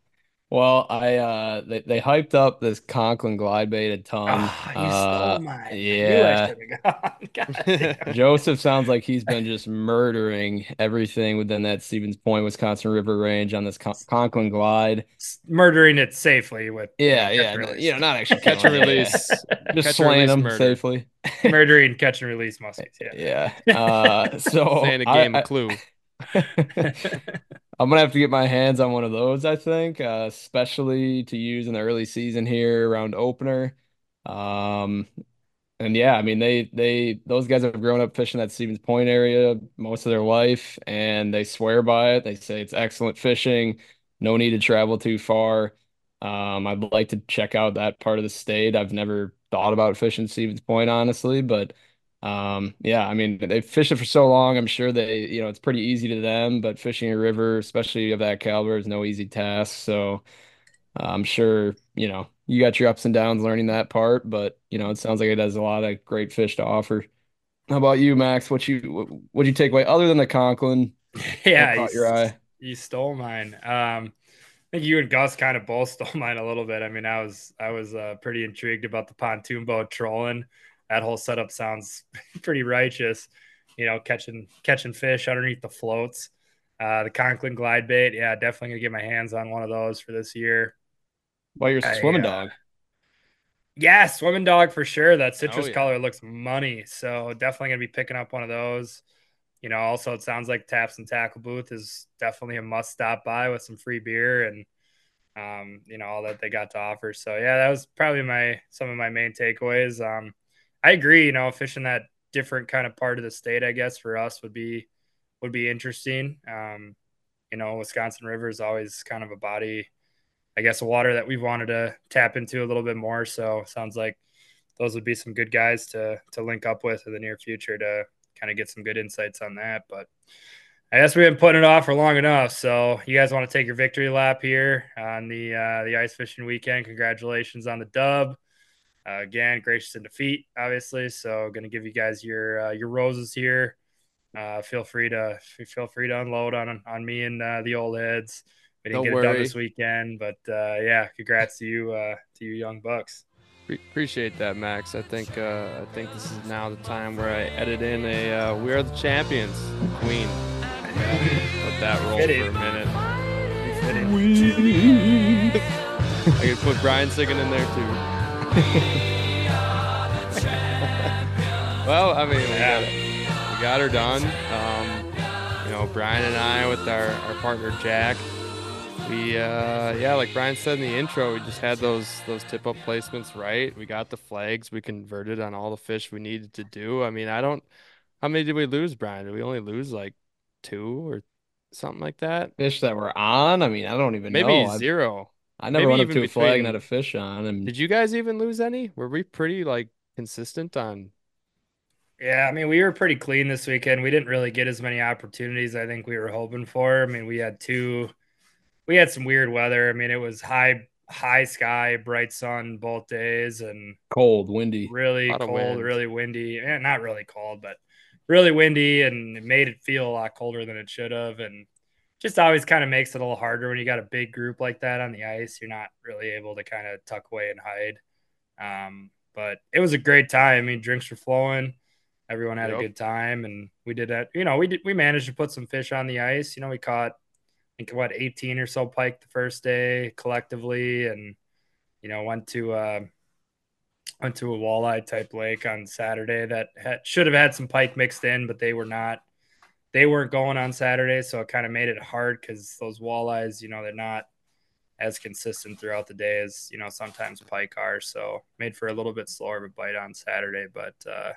well, I uh they, they hyped up this Conklin glide bait a ton. Oh, you uh, stole mine. Yeah. Jozef sounds like he's been just murdering everything within that Stevens Point, Wisconsin River range on this Con- Conklin glide. Murdering it safely with yeah, yeah, you know, not actually catch and release, just catch slaying them murder. safely. Murdering catch and release muskies. Yeah. Yeah. Uh, so saying a game I, clue. I'm gonna have to get my hands on one of those. I think, uh, especially to use in the early season here around opener. Um, and yeah, I mean they they those guys have grown up fishing that Stevens Point area most of their life, and they swear by it. They say it's excellent fishing. No need to travel too far. Um, I'd like to check out that part of the state. I've never thought about fishing Stevens Point, honestly, but um, yeah, I mean, they've fished it for so long. I'm sure they, you know, it's pretty easy to them, but fishing a river, especially of that caliber, is no easy task. So uh, I'm sure, you know, you got your ups and downs learning that part, but you know, it sounds like it has a lot of great fish to offer. How about you, Max? What you what you take away other than the Conklin? Yeah, caught your eye. You stole mine. Um, I think you and Gus kind of both stole mine a little bit. I mean, I was I was uh, pretty intrigued about the pontoon boat trolling. That whole setup sounds pretty righteous. You know, catching catching fish underneath the floats. Uh, the Conklin glide bait, yeah, definitely gonna get my hands on one of those for this year. Well, you're a swimming uh, dog. Yeah, swimming dog for sure. That citrus oh, yeah. color looks money. So definitely gonna be picking up one of those. You know, also it sounds like Taps and Tackle Booth is definitely a must stop by with some free beer and um, you know, all that they got to offer. So yeah, that was probably my some of my main takeaways. Um, I agree, you know, fishing that different kind of part of the state, I guess, for us would be would be interesting. Um, you know, Wisconsin River is always kind of a body I guess, water that we've wanted to tap into a little bit more. So sounds like those would be some good guys to to link up with in the near future to kind of get some good insights on that. But I guess we've been putting it off for long enough. So you guys want to take your victory lap here on the uh, the ice fishing weekend? Congratulations on the dub. Uh, again, gracious in defeat, obviously. So going to give you guys your uh, your roses here. Uh, feel free to feel free to unload on on me and uh, the old heads. We didn't Don't get worry. it done this weekend, but uh, yeah, congrats to you, uh, to you young bucks. appreciate that, Max. I think uh, I think this is now the time where I edit in a uh, "We Are the Champions" Queen. Let that roll for a minute. I could put Brian singing in there too. well, I mean, we got, we got her done. Um, you know, Brian and I with our, our partner Jack we uh yeah like brian said in the intro we just had those those tip up placements right. We got the flags. We converted on all the fish we needed to do. I mean i don't how many did we lose brian? Did we only lose like two or something like that? Fish that were on? I mean i don't even know. maybe know. zero i, I never Maybe went up to a flag and had a fish on and did you guys even lose any were we pretty like consistent on yeah, I mean, we were pretty clean this weekend. We didn't really get as many opportunities I think we were hoping for. I mean, we had two we had some weird weather. I mean, it was high high sky, bright sun both days, and cold, windy, really cold, wind. really windy. Eh, not really cold, but really windy, and it made it feel a lot colder than it should have, and just always kind of makes it a little harder when you got a big group like that on the ice. You're not really able to kind of tuck away and hide. Um, but it was a great time. I mean, drinks were flowing. Everyone had yep. a good time, and we did that. You know, we did. We managed to put some fish on the ice. You know, we caught I think what 18 or so pike the first day collectively, and you know went to uh, went to a walleye type lake on Saturday that had, should have had some pike mixed in, but they were not. They weren't going on Saturday, so it kind of made it hard because those walleyes, you know, they're not as consistent throughout the day as you know sometimes pike are. So made for a little bit slower of a bite on Saturday, but uh,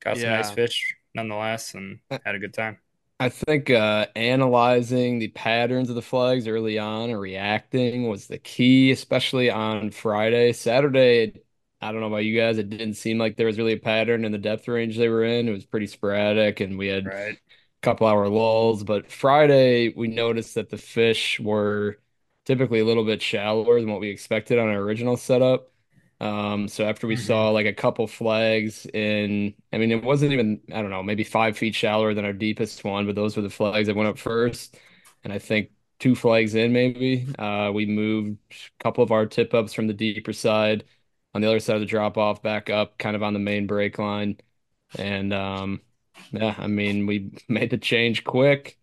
got some yeah. nice fish nonetheless, and had a good time. I think uh, analyzing the patterns of the flags early on and reacting was the key, especially on Friday. Saturday, I don't know about you guys, it didn't seem like there was really a pattern in the depth range they were in. It was pretty sporadic, and we had right. Couple hour lulls. But Friday, we noticed that the fish were typically a little bit shallower than what we expected on our original setup. Um, so after we mm-hmm. saw like a couple flags in, I mean, it wasn't even, I don't know, maybe five feet shallower than our deepest one, but those were the flags that went up first. And I think two flags in, maybe, uh, we moved a couple of our tip ups from the deeper side on the other side of the drop off back up, kind of on the main break line. And um, yeah, I mean, we made the change quick.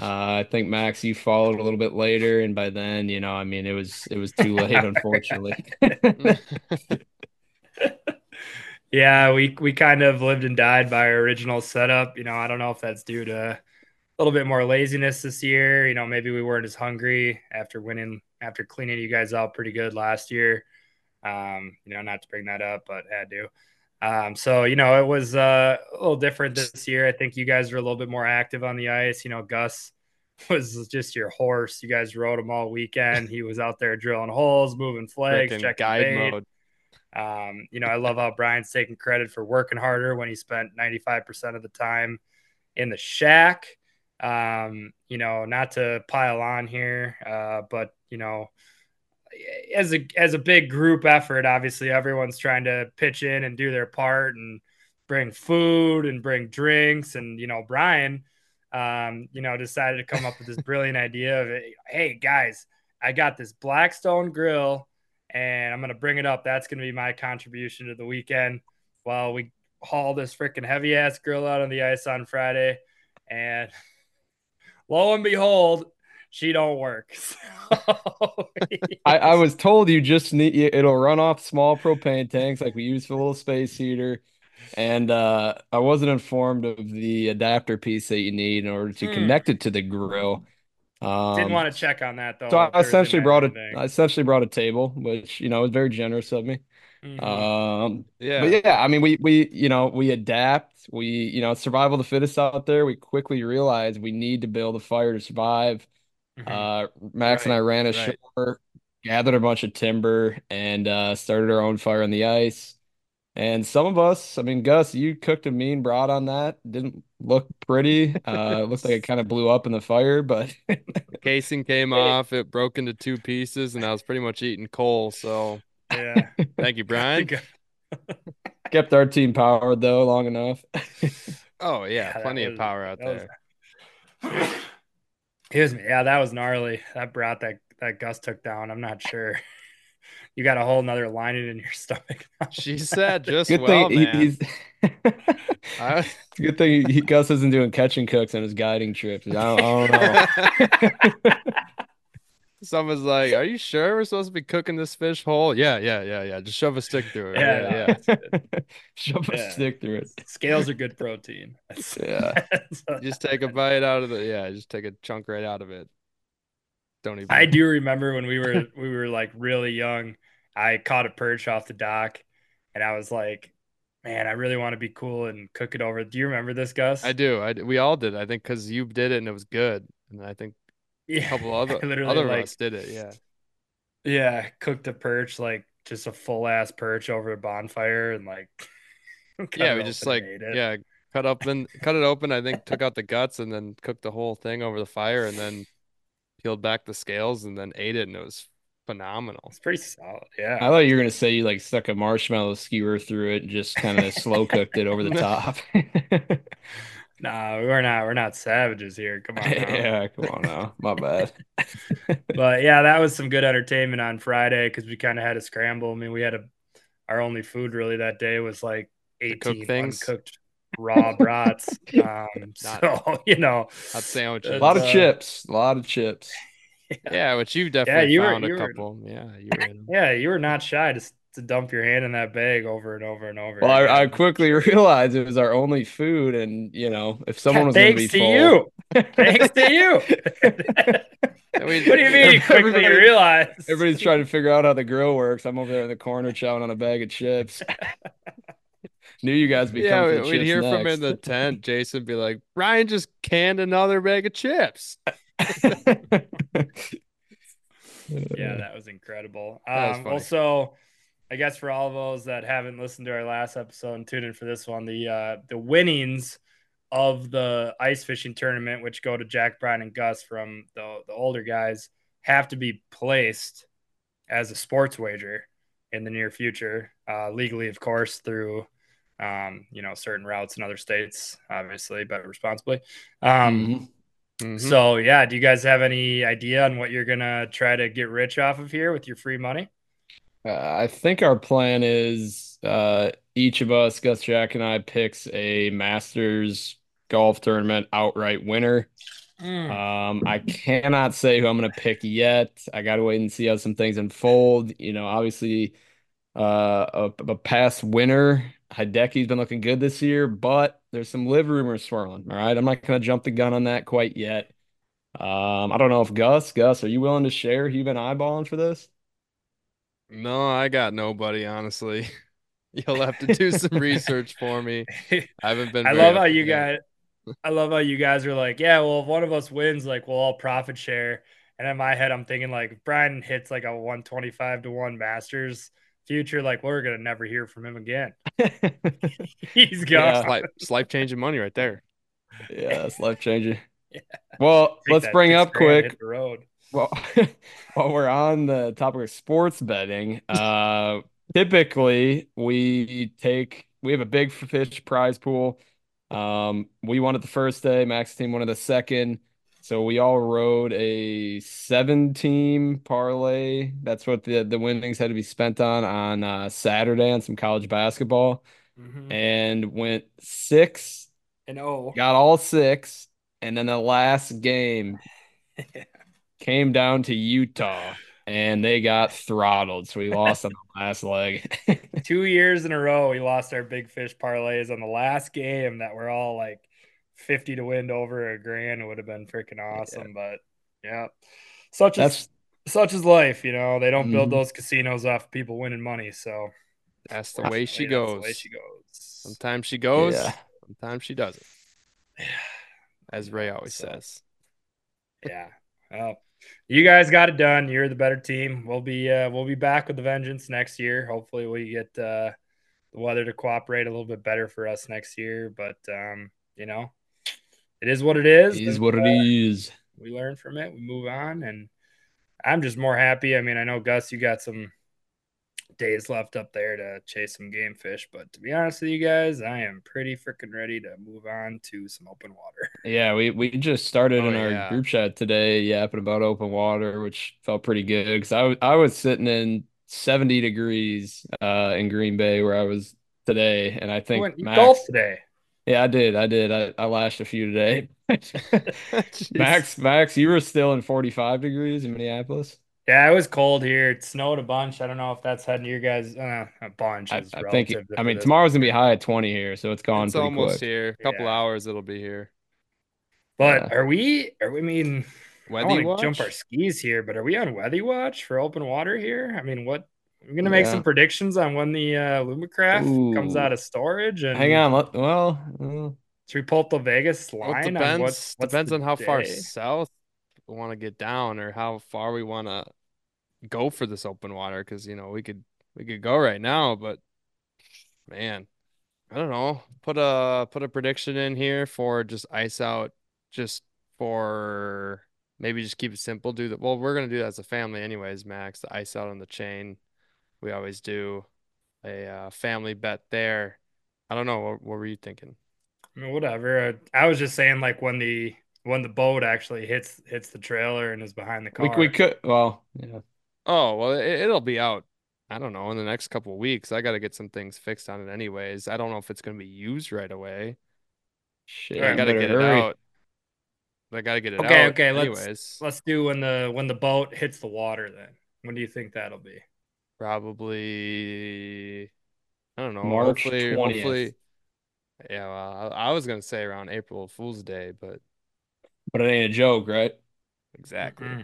Uh, I think Max, you followed a little bit later, and by then, you know, I mean, it was it was too late, unfortunately. yeah, we we kind of lived and died by our original setup. You know, I don't know if that's due to a little bit more laziness this year. You know, maybe we weren't as hungry after winning, after cleaning you guys out pretty good last year. Um, you know, not to bring that up, but had to. Um, so you know, it was uh, a little different this year. I think you guys were a little bit more active on the ice. You know, Gus was just your horse. You guys rode him all weekend. He was out there drilling holes, moving flags, Freaking checking guide bait. mode. Um, you know, I love how Brian's taking credit for working harder when he spent 95% of the time in the shack. Um, you know, not to pile on here, uh, but you know, as a as a big group effort, obviously everyone's trying to pitch in and do their part and bring food and bring drinks. And you know, Brian, um, you know, decided to come up with this brilliant idea of, hey guys, I got this Blackstone grill, and I'm gonna bring it up. That's gonna be my contribution to the weekend. While we haul this freaking heavy ass grill out on the ice on Friday, and lo and behold, she don't work. So I, I was told you just need it'll run off small propane tanks like we use for a little space heater. And uh, I wasn't informed of the adapter piece that you need in order to Hmm. connect it to the grill. Um, Didn't want to check on that though. so I essentially brought a thing. I essentially brought a table, which you know was very generous of me. Mhm. Um, Yeah. but yeah, I mean, we we you know we adapt. We you know survival of the fittest out there. We quickly realize we need to build a fire to survive. Mhm. Uh, Max and I ran right. ashore, gathered a bunch of timber, and uh, started our own fire on the ice. And some of us, I mean, Gus, you cooked a mean broth on that. Didn't look pretty. Uh, it looked like it kind of blew up in the fire, but The casing came off, it broke into two pieces, and I was pretty much eating coal. So yeah. thank you, Brian. kept our team powered though long enough. Oh yeah, that plenty of was- power out that was- there. Excuse me. Yeah, that was gnarly. That brought that that Gus took down. I'm not sure. You got a whole nother lining in your stomach. She said just Good well, thing he- man. he's. I- good thing he, Gus isn't doing catch and cooks on his guiding trips. I don't, I don't know. Someone's like, "Are you sure we're supposed to be cooking this fish whole?" Yeah, yeah, yeah, yeah. Just shove a stick through it. Yeah, Yeah, yeah. Shove a stick through it. Scales are good protein. Yeah. Just take a bite out of the. Yeah, just take a chunk right out of it. Don't even. I do remember when we were we were like really young. I caught a perch off the dock, and I was like, "Man, I really want to be cool and cook it over." Do you remember this, Gus? I do. I we all did. I think because you did it and it was good, and I think a yeah, couple other I literally other of like us did it. Yeah. yeah cooked a perch like just a full ass perch over a bonfire and like Yeah, we just like and ate it. yeah, cut up and cut it open. I think took out the guts and then cooked the whole thing over the fire and then peeled back the scales and then ate it and it was phenomenal. It's pretty solid. Yeah. I thought you were gonna say you like stuck a marshmallow skewer through it and just kind of slow cooked it over the top. Nah, we're not we're not savages here. Come on. now. yeah, come on now. My bad. but yeah, that was some good entertainment on Friday because we kind of had a scramble. I mean, we had a our only food really that day was like cook 18 things? uncooked raw brats. Um, Not- so you know, Hot sandwiches. A lot of Uh, chips. A lot of chips. Yeah, which you definitely you were- found you a were- couple. Yeah, you were yeah, you were not shy to to dump your hand in that bag over and over and over. Well, I, I quickly realized it was our only food, and you know, if someone was gonna thanks be to full, you. Thanks to you. I mean, what do you mean? You quickly Everybody- realized? everybody's trying to figure out how the grill works. I'm over there in the corner chowing on a bag of chips. Knew you guys would be Yeah, We, we'd chips hear from in the tent. Jason be like, "Ryan just canned another bag of chips." yeah, that was incredible. That was Um, funny. also, I guess for all of those that haven't listened to our last episode and tuned in for this one, the uh, the winnings of the ice fishing tournament, which go to Jack, Brian, and Gus from the the older guys, have to be placed as a sports wager in the near future, uh, legally, of course, through um, you know certain routes in other states, obviously, but responsibly. Um, Mhm. Mhm. so yeah, do you guys have any idea on what you're gonna try to get rich off of here with your free money? Uh, I think our plan is uh, each of us, Gus, Jack, and I, picks a Masters golf tournament outright winner. Um, I cannot say who I'm going to pick yet. I got to wait and see how some things unfold. You know, obviously, uh, a, a past winner, Hideki's been looking good this year, but there's some live rumors swirling. All right, I'm not going to jump the gun on that quite yet. Um, I don't know if Gus, Gus, are you willing to share who you've been eyeballing for this? No, I got nobody, honestly. You'll have to do some research for me. I haven't been. I love how you guys. I love how you guys are like, yeah, well, if one of us wins, like we'll all profit share. And in my head, I'm thinking like, if Brian hits like a 125 to one Masters future, like we're gonna never hear from him again. He's gone. Yeah. It's life, it's life changing money right there. Yeah, it's life changing. Yeah. Well, Take let's bring up quick. the road. Well, while we're on the topic of sports betting, uh, typically we take we have a big fish prize pool. Um, we won it the first day. Max team won it the second. So we all rode a seven team parlay. That's what the the winnings had to be spent on on uh, Saturday on some college basketball, Mhm. and went six And oh, got all six, and then the last game, came down to Utah and they got throttled. So we lost on the last leg. Two years in a row, we lost our big fish parlays on the last game that were all like 50 to win over a grand. It would have been freaking awesome. Yeah. But yeah, such as such is life, you know. They don't build mm-hmm. those casinos off people winning money. So that's the way she goes. The way she goes. Sometimes she goes, yeah. sometimes she doesn't. As Ray always so, says. Yeah. Well, you guys got it done. You're the better team. We'll be uh, we'll be back with the vengeance next year. Hopefully, we get uh, the weather to cooperate a little bit better for us next year. But um, you know, it is what it is. It is what it is. We learn from it. We move on, and I'm just more happy. I mean, I know Gus, you got some days left up there to chase some game fish. But to be honest with you guys, I am pretty freaking ready to move on to some open water. Yeah, we, we just started oh, in our yeah. group chat today yapping about open water, which felt pretty good because I was I was sitting in 70 degrees uh, in Green Bay where I was today, and I think you Max, golf today. Yeah, I did. I did. I, I lashed a few today. Max, Max, you were still in 45 degrees in Minneapolis. Yeah, it was cold here. It snowed a bunch. I don't know if that's heading your guys uh, a bunch. I, I think. It, I mean, tomorrow's gonna be high at twenty here, so it's gone. It's almost quick. here. A couple yeah. hours, it'll be here. But yeah. are we? Are we? I mean, Wethy watch? jump our skis here, but are we on Wethy watch for open water here? I mean, what? I'm gonna make yeah. some predictions on when the uh, Lumacraft Ooh. comes out of storage. And hang on. Well, uh, should we pull up the Vegas line? Well, depends. On what's, what's depends on how day? far south want to get down or how far we want to go for this open water because you know we could we could go right now, but man, I don't know. Put a put a prediction in here for just ice out, just for maybe just keep it simple. Do that. Well, we're gonna do that as a family, anyways. Max, the ice out on the chain. We always do a uh, family bet there. I don't know. What, what were you thinking? I whatever. I was just saying, like when the when the boat actually hits hits the trailer and is behind the car. We, we could. Well, yeah. Oh well, it, will be out. I don't know in the next couple weeks. I got to get some things fixed on it, anyways. I don't know if it's going to be used right away. Shit, I got to get hurry. it out. I got to get it okay, out. Okay, okay. Let's let's do when the when the boat hits the water. Then when do you think that'll be? Probably. I don't know. March hopefully, 20th. hopefully yeah, well, I, I was gonna say around April Fool's Day, but but it ain't a joke, right? Exactly. Mm-hmm.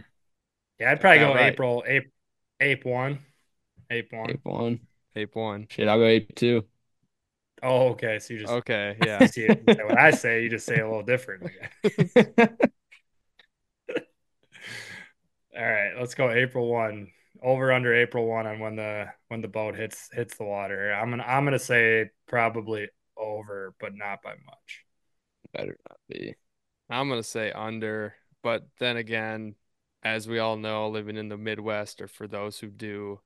Yeah, I'd probably go right. April, April, Ape one, Ape one, Ape one, Ape one. Shit, I'll go Ape two. Oh, okay. So you just okay, yeah. see what I say, you just say a little different. All right, let's go April one. Over under April one on when the when the boat hits hits the water. I'm gonna I'm gonna say probably over, but not by much. Better not be. I'm gonna say under, but then again, as we all know, living in the Midwest, or for those who do,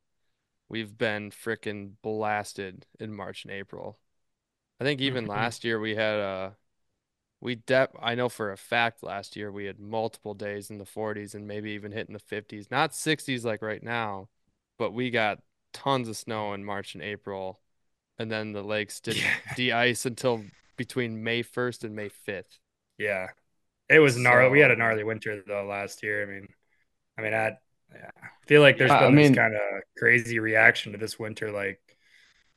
we've been freaking blasted in March and April. I think even mm-hmm. last year we had a we de- I know for a fact last year we had multiple days in the 40s and maybe even hitting the 50s, not 60s like right now, but we got tons of snow in March and April, and then the lakes didn't yeah. de-ice until between May 1st and May 5th. Yeah, it was gnarly. So, we had a gnarly winter though last year. I mean, I mean, I, yeah, I feel like there's been I mean, this kind of crazy reaction to this winter. Like,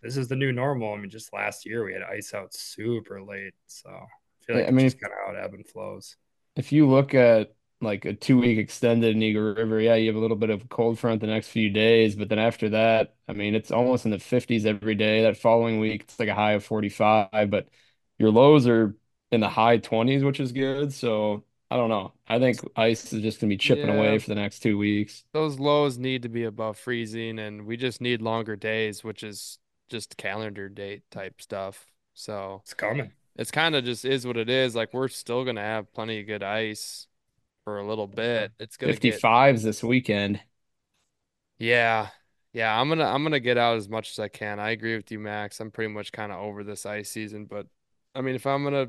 this is the new normal. I mean, just last year we had ice out super late, so I feel like I mean, it's kind of how it ebb and flows. If you look at like a two week extended in Eagle River, yeah, you have a little bit of cold front the next few days, but then after that, I mean, it's almost in the 50s every day. That following week, it's like a high of 45, but your lows are in the high 20s, which is good. So I don't know. I think ice is just gonna be chipping yeah. away for the next two weeks. Those lows need to be above freezing, and we just need longer days, which is just calendar date type stuff. So it's coming. It's kind of just is what it is. Like we're still gonna have plenty of good ice for a little bit. It's gonna 55s get... this weekend. Yeah. Yeah, I'm gonna I'm gonna get out as much as I can. I agree with you, Max. I'm pretty much kind of over this ice season, but I mean, if I'm gonna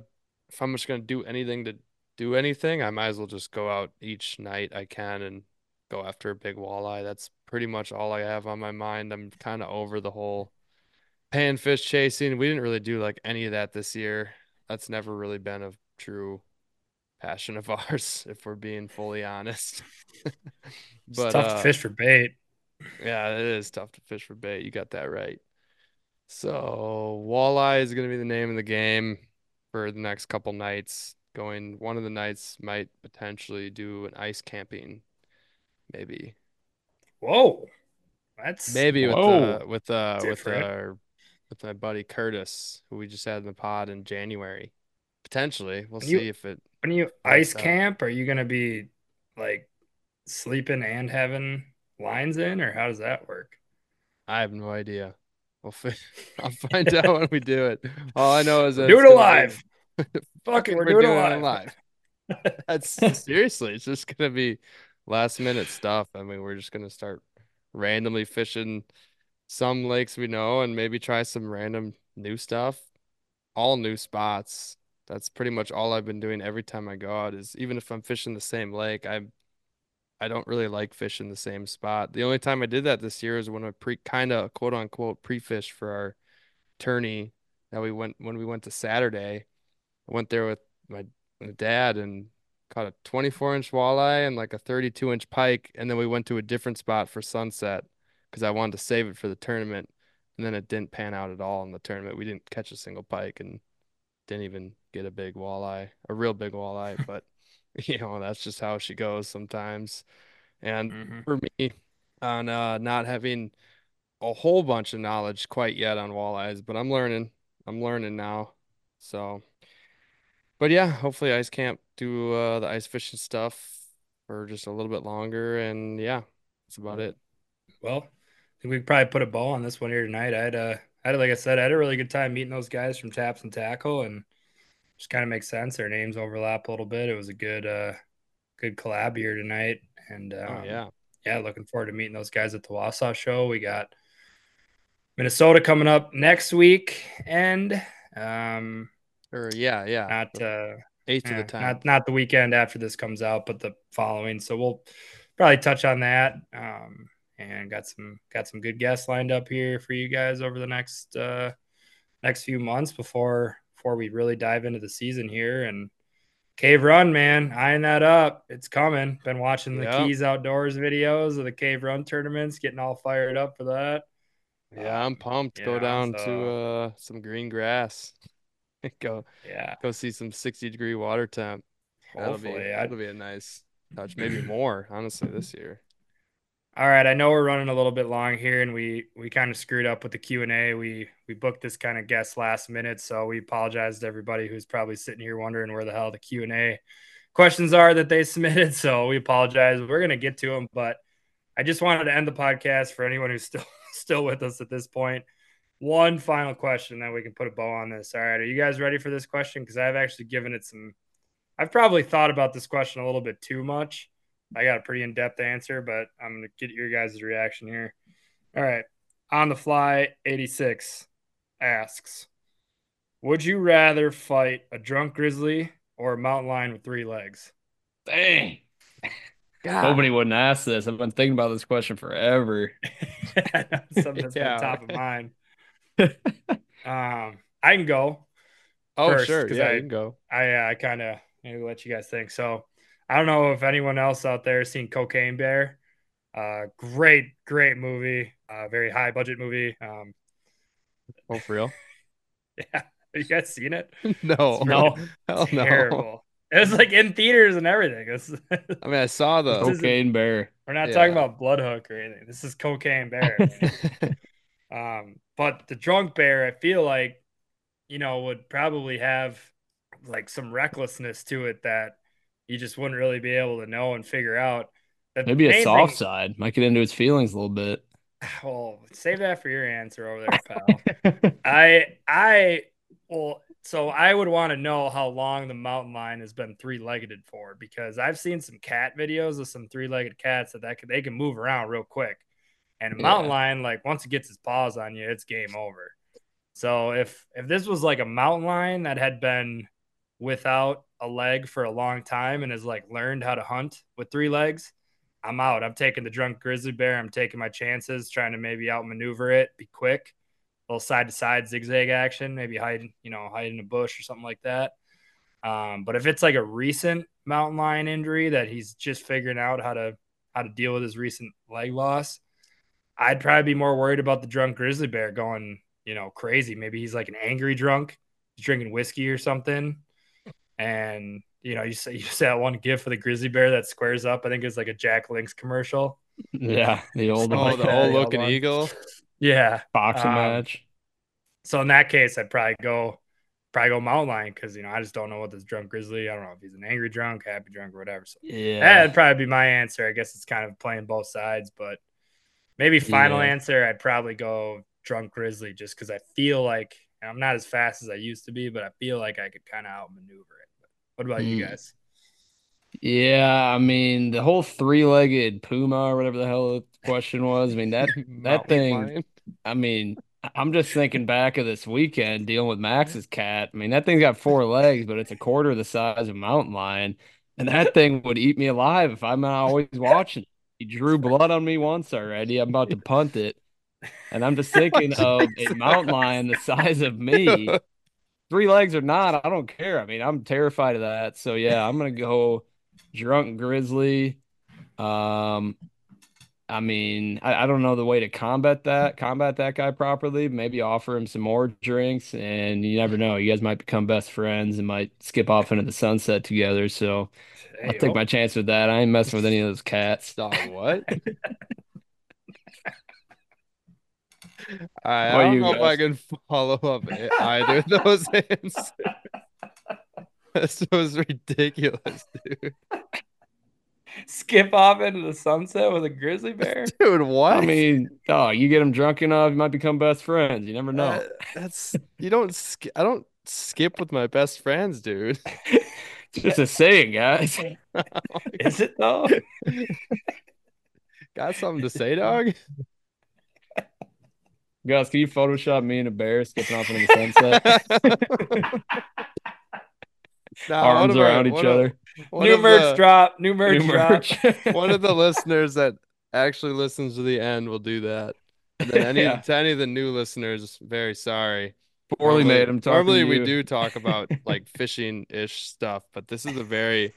if I'm just gonna do anything to do anything, I might as well just go out each night I can and go after a big walleye. That's pretty much all I have on my mind. I'm kind of over the whole panfish chasing. We didn't really do like any of that this year. That's never really been a true passion of ours, if we're being fully honest. but it's tough uh, to fish for bait. Yeah, it is tough to fish for bait. You got that right. So walleye is going to be the name of the game for the next couple nights. Going one of the nights might potentially do an ice camping, maybe. Whoa, that's maybe with uh with uh with our with my buddy Curtis, who we just had in the pod in January. Potentially, we'll when see you, if it. When you ice camp, are you gonna be like sleeping and having lines in, or how does that work? I have no idea. We'll fi- I'll find out when we do it. All I know is that do it alive. Fuck it, we're, we're doing, doing it live. That's seriously, it's just gonna be last minute stuff. I mean, we're just gonna start randomly fishing some lakes we know and maybe try some random new stuff. All new spots. That's pretty much all I've been doing every time I go out is even if I'm fishing the same lake, I I don't really like fishing the same spot. The only time I did that this year is when I pre kind of quote unquote pre-fish for our tourney that we went when we went to Saturday. I went there with my, my dad and caught a 24 inch walleye and like a 32 inch pike. And then we went to a different spot for sunset because I wanted to save it for the tournament. And then it didn't pan out at all in the tournament. We didn't catch a single pike and didn't even get a big walleye, a real big walleye. But, you know, that's just how she goes sometimes. And mm-hmm. for me, on uh, not having a whole bunch of knowledge quite yet on walleyes, but I'm learning. I'm learning now. So but yeah, hopefully ice camp do uh, the ice fishing stuff for just a little bit longer, and yeah, that's about it. Well, I think we could probably put a ball on this one here tonight. I had a, I had like I said, I had a really good time meeting those guys from Taps and Tackle, and just kind of makes sense. Their names overlap a little bit. It was a good, uh, good collab here tonight, and oh, um, oh, yeah, yeah, looking forward to meeting those guys at the Wausau show. We got Minnesota coming up next week, and um, or yeah, yeah. Not uh eighth yeah, of the time. Not not the weekend after this comes out, but the following. So we'll probably touch on that. Um and got some got some good guests lined up here for you guys over the next uh next few months before before we really dive into the season here and Cave Run, man, eyeing that up. It's coming. Been watching the yep. Keys Outdoors videos of the Cave Run tournaments, getting all fired up for that. Yeah, I'm pumped. Go down so... to uh, some green grass. go yeah go see some 60 degree water temp that'll Hopefully, be that'll be a nice touch maybe more honestly this year all right i know we're running a little bit long here and we we kind of screwed up with the q&a we we booked this kind of guest last minute so we apologize to everybody who's probably sitting here wondering where the hell the q&a questions are that they submitted so we apologize we're to get to them but i just wanted to end the podcast for anyone who's still still with us at this point. one final question that we can put a bow on this. All right, are you guys ready for this question? Because I've actually given it some. I've probably thought about this question a little bit too much. I got a pretty in depth answer, but I'm gonna get your guys' reaction here. All right, on the fly, 86 asks, "Would you rather fight a drunk grizzly or a mountain lion with three legs?" Dang. God. Nobody wouldn't ask this. I've been thinking about this question forever. Something that's yeah. top of mind. um, I can go. Oh, first, sure. Yeah, I, you can go. I uh, I kind of maybe let you guys think. So I don't know if anyone else out there has seen Cocaine Bear. Uh, great, great movie. Uh, very high budget movie. Um, oh, for real? yeah. Have you guys seen it? no, no, Hell terrible. No. It was like in theaters and everything. I mean, I saw the Cocaine Bear. We're not yeah. talking about Blood Hook or anything. This is Cocaine Bear. um, but the drunk bear, I feel like, you know, would probably have like some recklessness to it that you just wouldn't really be able to know and figure out. Maybe a soft thing, side might get into his feelings a little bit. Well, save that for your answer over there, pal. I I well, so I would want to know how long the mountain lion has been three-legged for because I've seen some cat videos of some three-legged cats that, that can, they can move around real quick. And a mountain lion, like once it gets its paws on you, it's game over. So if if this was like a mountain lion that had been without a leg for a long time and has like learned how to hunt with three legs, I'm out. I'm taking the drunk grizzly bear. I'm taking my chances, trying to maybe outmaneuver it, be quick, little side to side zigzag action, maybe hide, you know, hide in a bush or something like that. Um, but if it's like a recent mountain lion injury that he's just figuring out how to how to deal with his recent leg loss, I'd probably be more worried about the drunk grizzly bear going, you know, crazy. Maybe he's like an angry drunk, he's drinking whiskey or something, and you know, you say you say that one gift for the grizzly bear that squares up. I think it's like a Jack Links commercial. Yeah, the old, oh, the old looking eagle. Yeah, boxing um, match. So in that case, I'd probably go probably go mountain lion because you know I just don't know what this drunk grizzly. I don't know if he's an angry drunk, happy drunk, or whatever. So yeah, that'd probably be my answer. I guess it's kind of playing both sides, but maybe final yeah. answer, I'd probably go drunk grizzly just because I feel like I'm not as fast as I used to be, but I feel like I could kind of outmaneuver it. But what about mm. you hmm. guys? Yeah, I mean the whole three-legged puma or whatever the hell the question was. I mean that that thing. I mean I'm just thinking back of this weekend dealing with Max's cat. I mean, that thing's got four legs, but it's a quarter the size of a mountain lion. And that thing would eat me alive if I'm not always watching. He drew blood on me once already. I'm about to punt it. And I'm just thinking of a mountain lion the size of me. Three legs or not, I don't care. I mean, I'm terrified of that. So yeah, I'm gonna go drunk grizzly. Um, I mean, I, I, don't know the way to combat that, combat that guy properly. Maybe offer him some more drinks, and you never know. You guys might become best friends and might skip off into the sunset together. So hey, I'll take my chance with that. I ain't messing with any of those cats. Stop what? I, I don't know guys? if I can follow up either of those answers. this was ridiculous, dude skip off into the sunset with a grizzly bear? Dude, what? I mean, oh, you get them drunk enough, you might become best friends. You never know. Uh, that's you don't. Sk- I don't skip with my best friends, dude. just a saying, guys. Is it though? Got something to say, dog? Guys, can you Photoshop me and a bear skipping off into the sunset? Arms around each other. New merch the, drop. New merch, new merch. drop. one of the listeners that actually listens to the end will do that. And then any, yeah. to any of the new listeners, very sorry. Poorly normally, made. I'm normally we do talk about like fishing ish stuff, but this is a very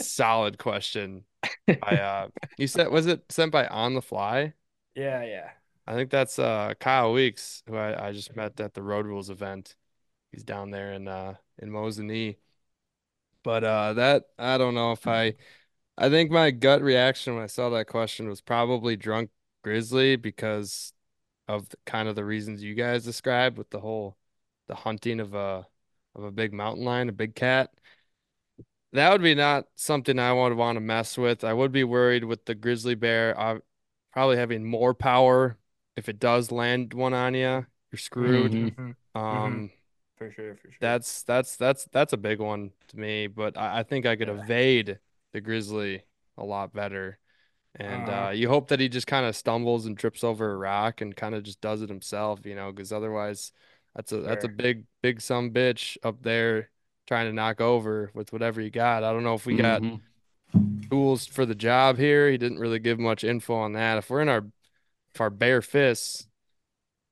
solid question. By uh, you said was it sent by on the fly? Yeah, yeah. I think that's uh Kyle Weeks, who I, I just met at the Road Rules event. He's down there in uh in Mosinee. But uh, that I don't know if I. I think my gut reaction when I saw that question was probably drunk grizzly because of the, kind of the reasons you guys described with the whole the hunting of a of a big mountain lion, a big cat. That would be not something I would want to mess with. I would be worried with the grizzly bear uh, probably having more power. If it does land one on you, you're screwed. Mm-hmm. mm-hmm. Um, mm-hmm for sure, for sure. That's that's that's that's a big one to me, but I, I think I could yeah. evade the grizzly a lot better. And uh, uh, you hope that he just kind of stumbles and trips over a rock and kind of just does it himself, you know, because otherwise, that's a sure. that's a big big some bitch up there trying to knock over with whatever you got. I don't know if we got mm-hmm. tools for the job here. He didn't really give much info on that. If we're in our if our bare fists,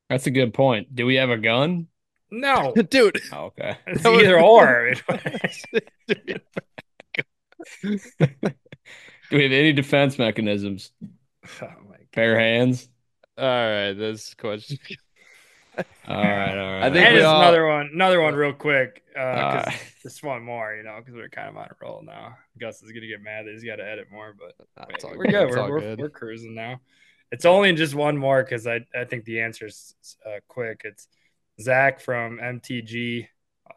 that's a good point. Do we have a gun? No, dude. Oh, okay, it's either or. Do we have any defense mechanisms? Oh my God. Bare hands. All right, this question. all right, all right. I think and all... another one, another one, real quick. Uh, uh, just one more, you know, because we're kind of on a roll now. Gus is gonna get mad that he's got to edit more, but wait, we're good. good. We're, we're, good. we're cruising now. It's only just one more because I I think the answer is uh, quick. It's Zach from MTG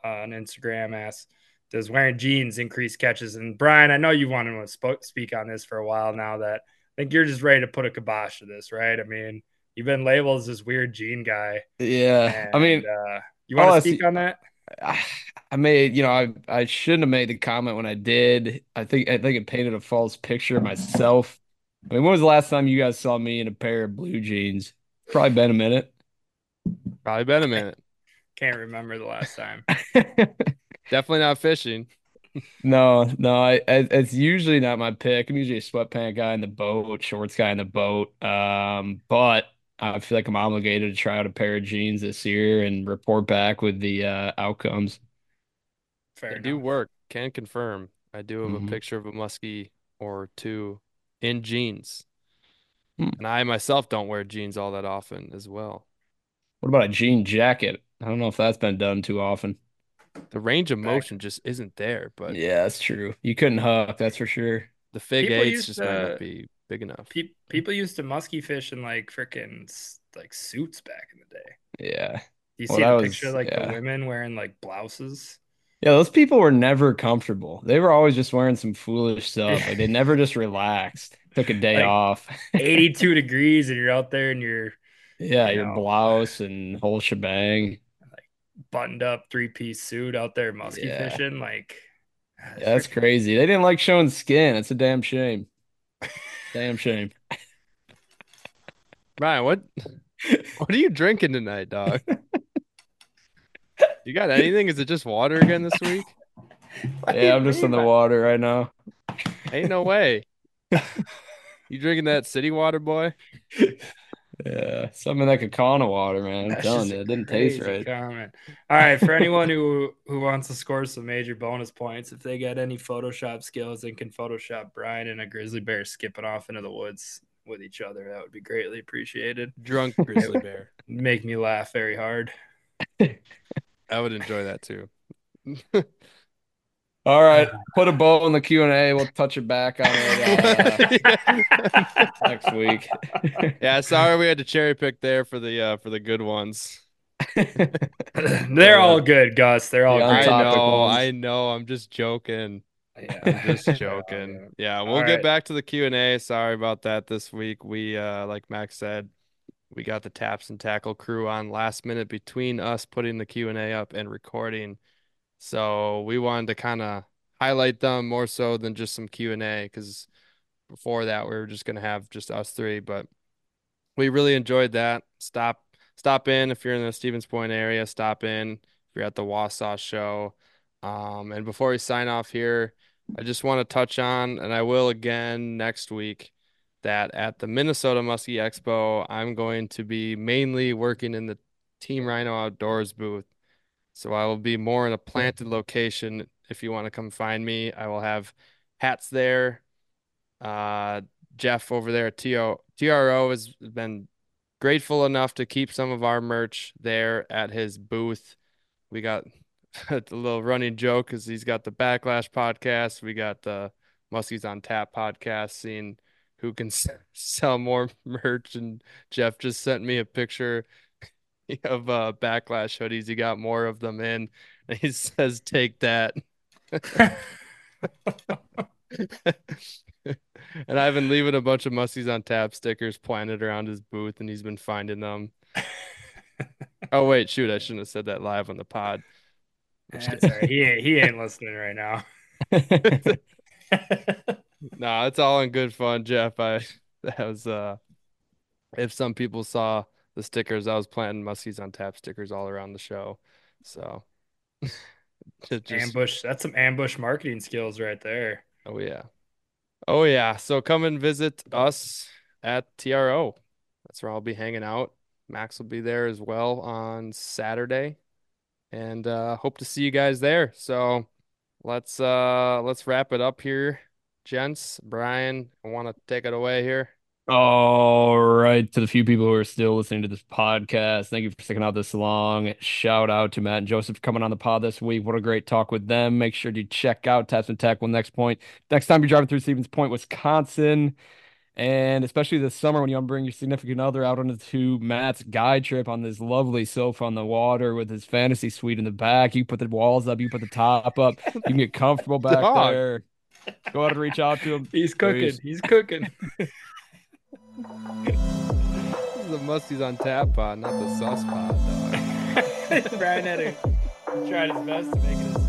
on Instagram asks, does wearing jeans increase catches? And Brian, I know you wanted to sp- speak on this for a while now. That I think you're just ready to put a kibosh to this, right? I mean, you've been labeled as this weird jean guy. Yeah, and, I mean, uh, you want to speak on that? I made, you know, I I shouldn't have made the comment when I did. I think I think it painted a false picture of myself. I mean, when was the last time you guys saw me in a pair of blue jeans? Probably been a minute. Probably been a minute. Can't remember the last time. Definitely not fishing. no, no, I, I, it's usually not my pick. I'm usually a sweatpant guy in the boat, shorts guy in the boat. Um, but I feel like I'm obligated to try out a pair of jeans this year and report back with the uh, outcomes. Fair they enough. do work. Can confirm. I do have Mhm. a picture of a muskie or two in jeans. Hmm. And I myself don't wear jeans all that often as well. What about a jean jacket? I don't know if that's been done too often. The range of motion just isn't there, but Yeah, that's true. You couldn't hook, that's for sure. the fig People eights used just might not be big enough. Pe- people used to musky fish in like freaking like suits back in the day. Yeah. Do you Well, see that the was- picture of like yeah. the women wearing like blouses? Yeah, those people were never comfortable. They were always just wearing some foolish stuff. Like they never just relaxed, took a day Like- off. 82 degrees and you're out there and you're Yeah, you your know. blouse and whole shebang. Like buttoned up three piece suit out there musky Yeah. fishing. Like, ah, Yeah, that's frick- crazy. They didn't like showing skin. It's a damn shame. Damn shame. Ryan, what what are you drinking tonight, dog? You got anything? Is it just water again this week? Yeah, I'm just in the water right now. Ain't no way. You drinking that city water, boy? Yeah, some of that Kaukauna water, man. I'm That's telling you, it didn't taste right. Comment. All right, for anyone who who wants to score some major bonus points, if they get any Photoshop skills and can Photoshop Brian and a grizzly bear skipping off into the woods with each other, that would be greatly appreciated. Drunk grizzly bear. Make me laugh very hard. I would enjoy that too. All right, put a bow on the Q and A. We'll touch it back on it uh, next week. yeah, sorry we had to cherry pick there for the uh for the good ones. They're all good, Gus. They're all Yeah, I know, ones. I know. I'm just joking. Yeah. I'm Just joking. Yeah, we'll All get right. back to the Q and A. Sorry about that this week. We uh like Max said, we got the taps and tackle crew on last minute between us putting the Q and A up and recording. So we wanted to kind of highlight them more so than just some Q and A because before that we were just gonna have just us three, but we really enjoyed that. Stop stop in if you're in the Stevens Point area, stop in if you're at the Wausau show. Um, and before we sign off here, I just want to touch on, and I will again next week, that at the Minnesota Muskie Expo, I'm going to be mainly working in the Team Rhino Outdoors booth. So I will be more in a planted location. If you want to come find me, I will have hats there. Uh, Jeff over there at TO, TRO has been grateful enough to keep some of our merch there at his booth. We got a little running joke because he's got the Backlash podcast. We got the Muskies on Tap podcast, seeing who can sell more merch. And Jeff just sent me a picture of uh, Backlash hoodies. He got more of them in. And he says, "Take that." and I've been leaving a bunch of Muskies on Tap stickers planted around his booth, and he's been finding them. oh wait, shoot! I shouldn't have said that live on the pod. That's all right. He ain't, he ain't listening right now. No, it's all in good fun, Jeff. I that was uh if some people saw the stickers, I was planting Muskies on tap stickers all around the show. So just ambush. That's some ambush marketing skills right there. oh yeah. Oh yeah. So come and visit us at TRO. That's where I'll be hanging out. Max will be there as well on Saturday. And uh hope to see you guys there. So let's uh let's wrap it up here. Gents, Brian, I want to take it away here. All right, to the few people who are still listening to this podcast, thank you for sticking out this long. Shout out to Matt and Jozef for coming on the pod this week. What a great talk with them. Make sure to check out Taps and Tackle next point. Next time you're driving through Stevens Point, Wisconsin, and especially this summer when you want to bring your significant other out on onto Matt's guide trip on this lovely sofa on the water with his fantasy suite in the back. You put the walls up, you put the top up, you can get comfortable back Dog. there. Go out and reach out to him. He's cooking. cooking. He's cooking. This is the Muskies on tap pod, not the sauce pod, dog. Brian had to tried his best to make it a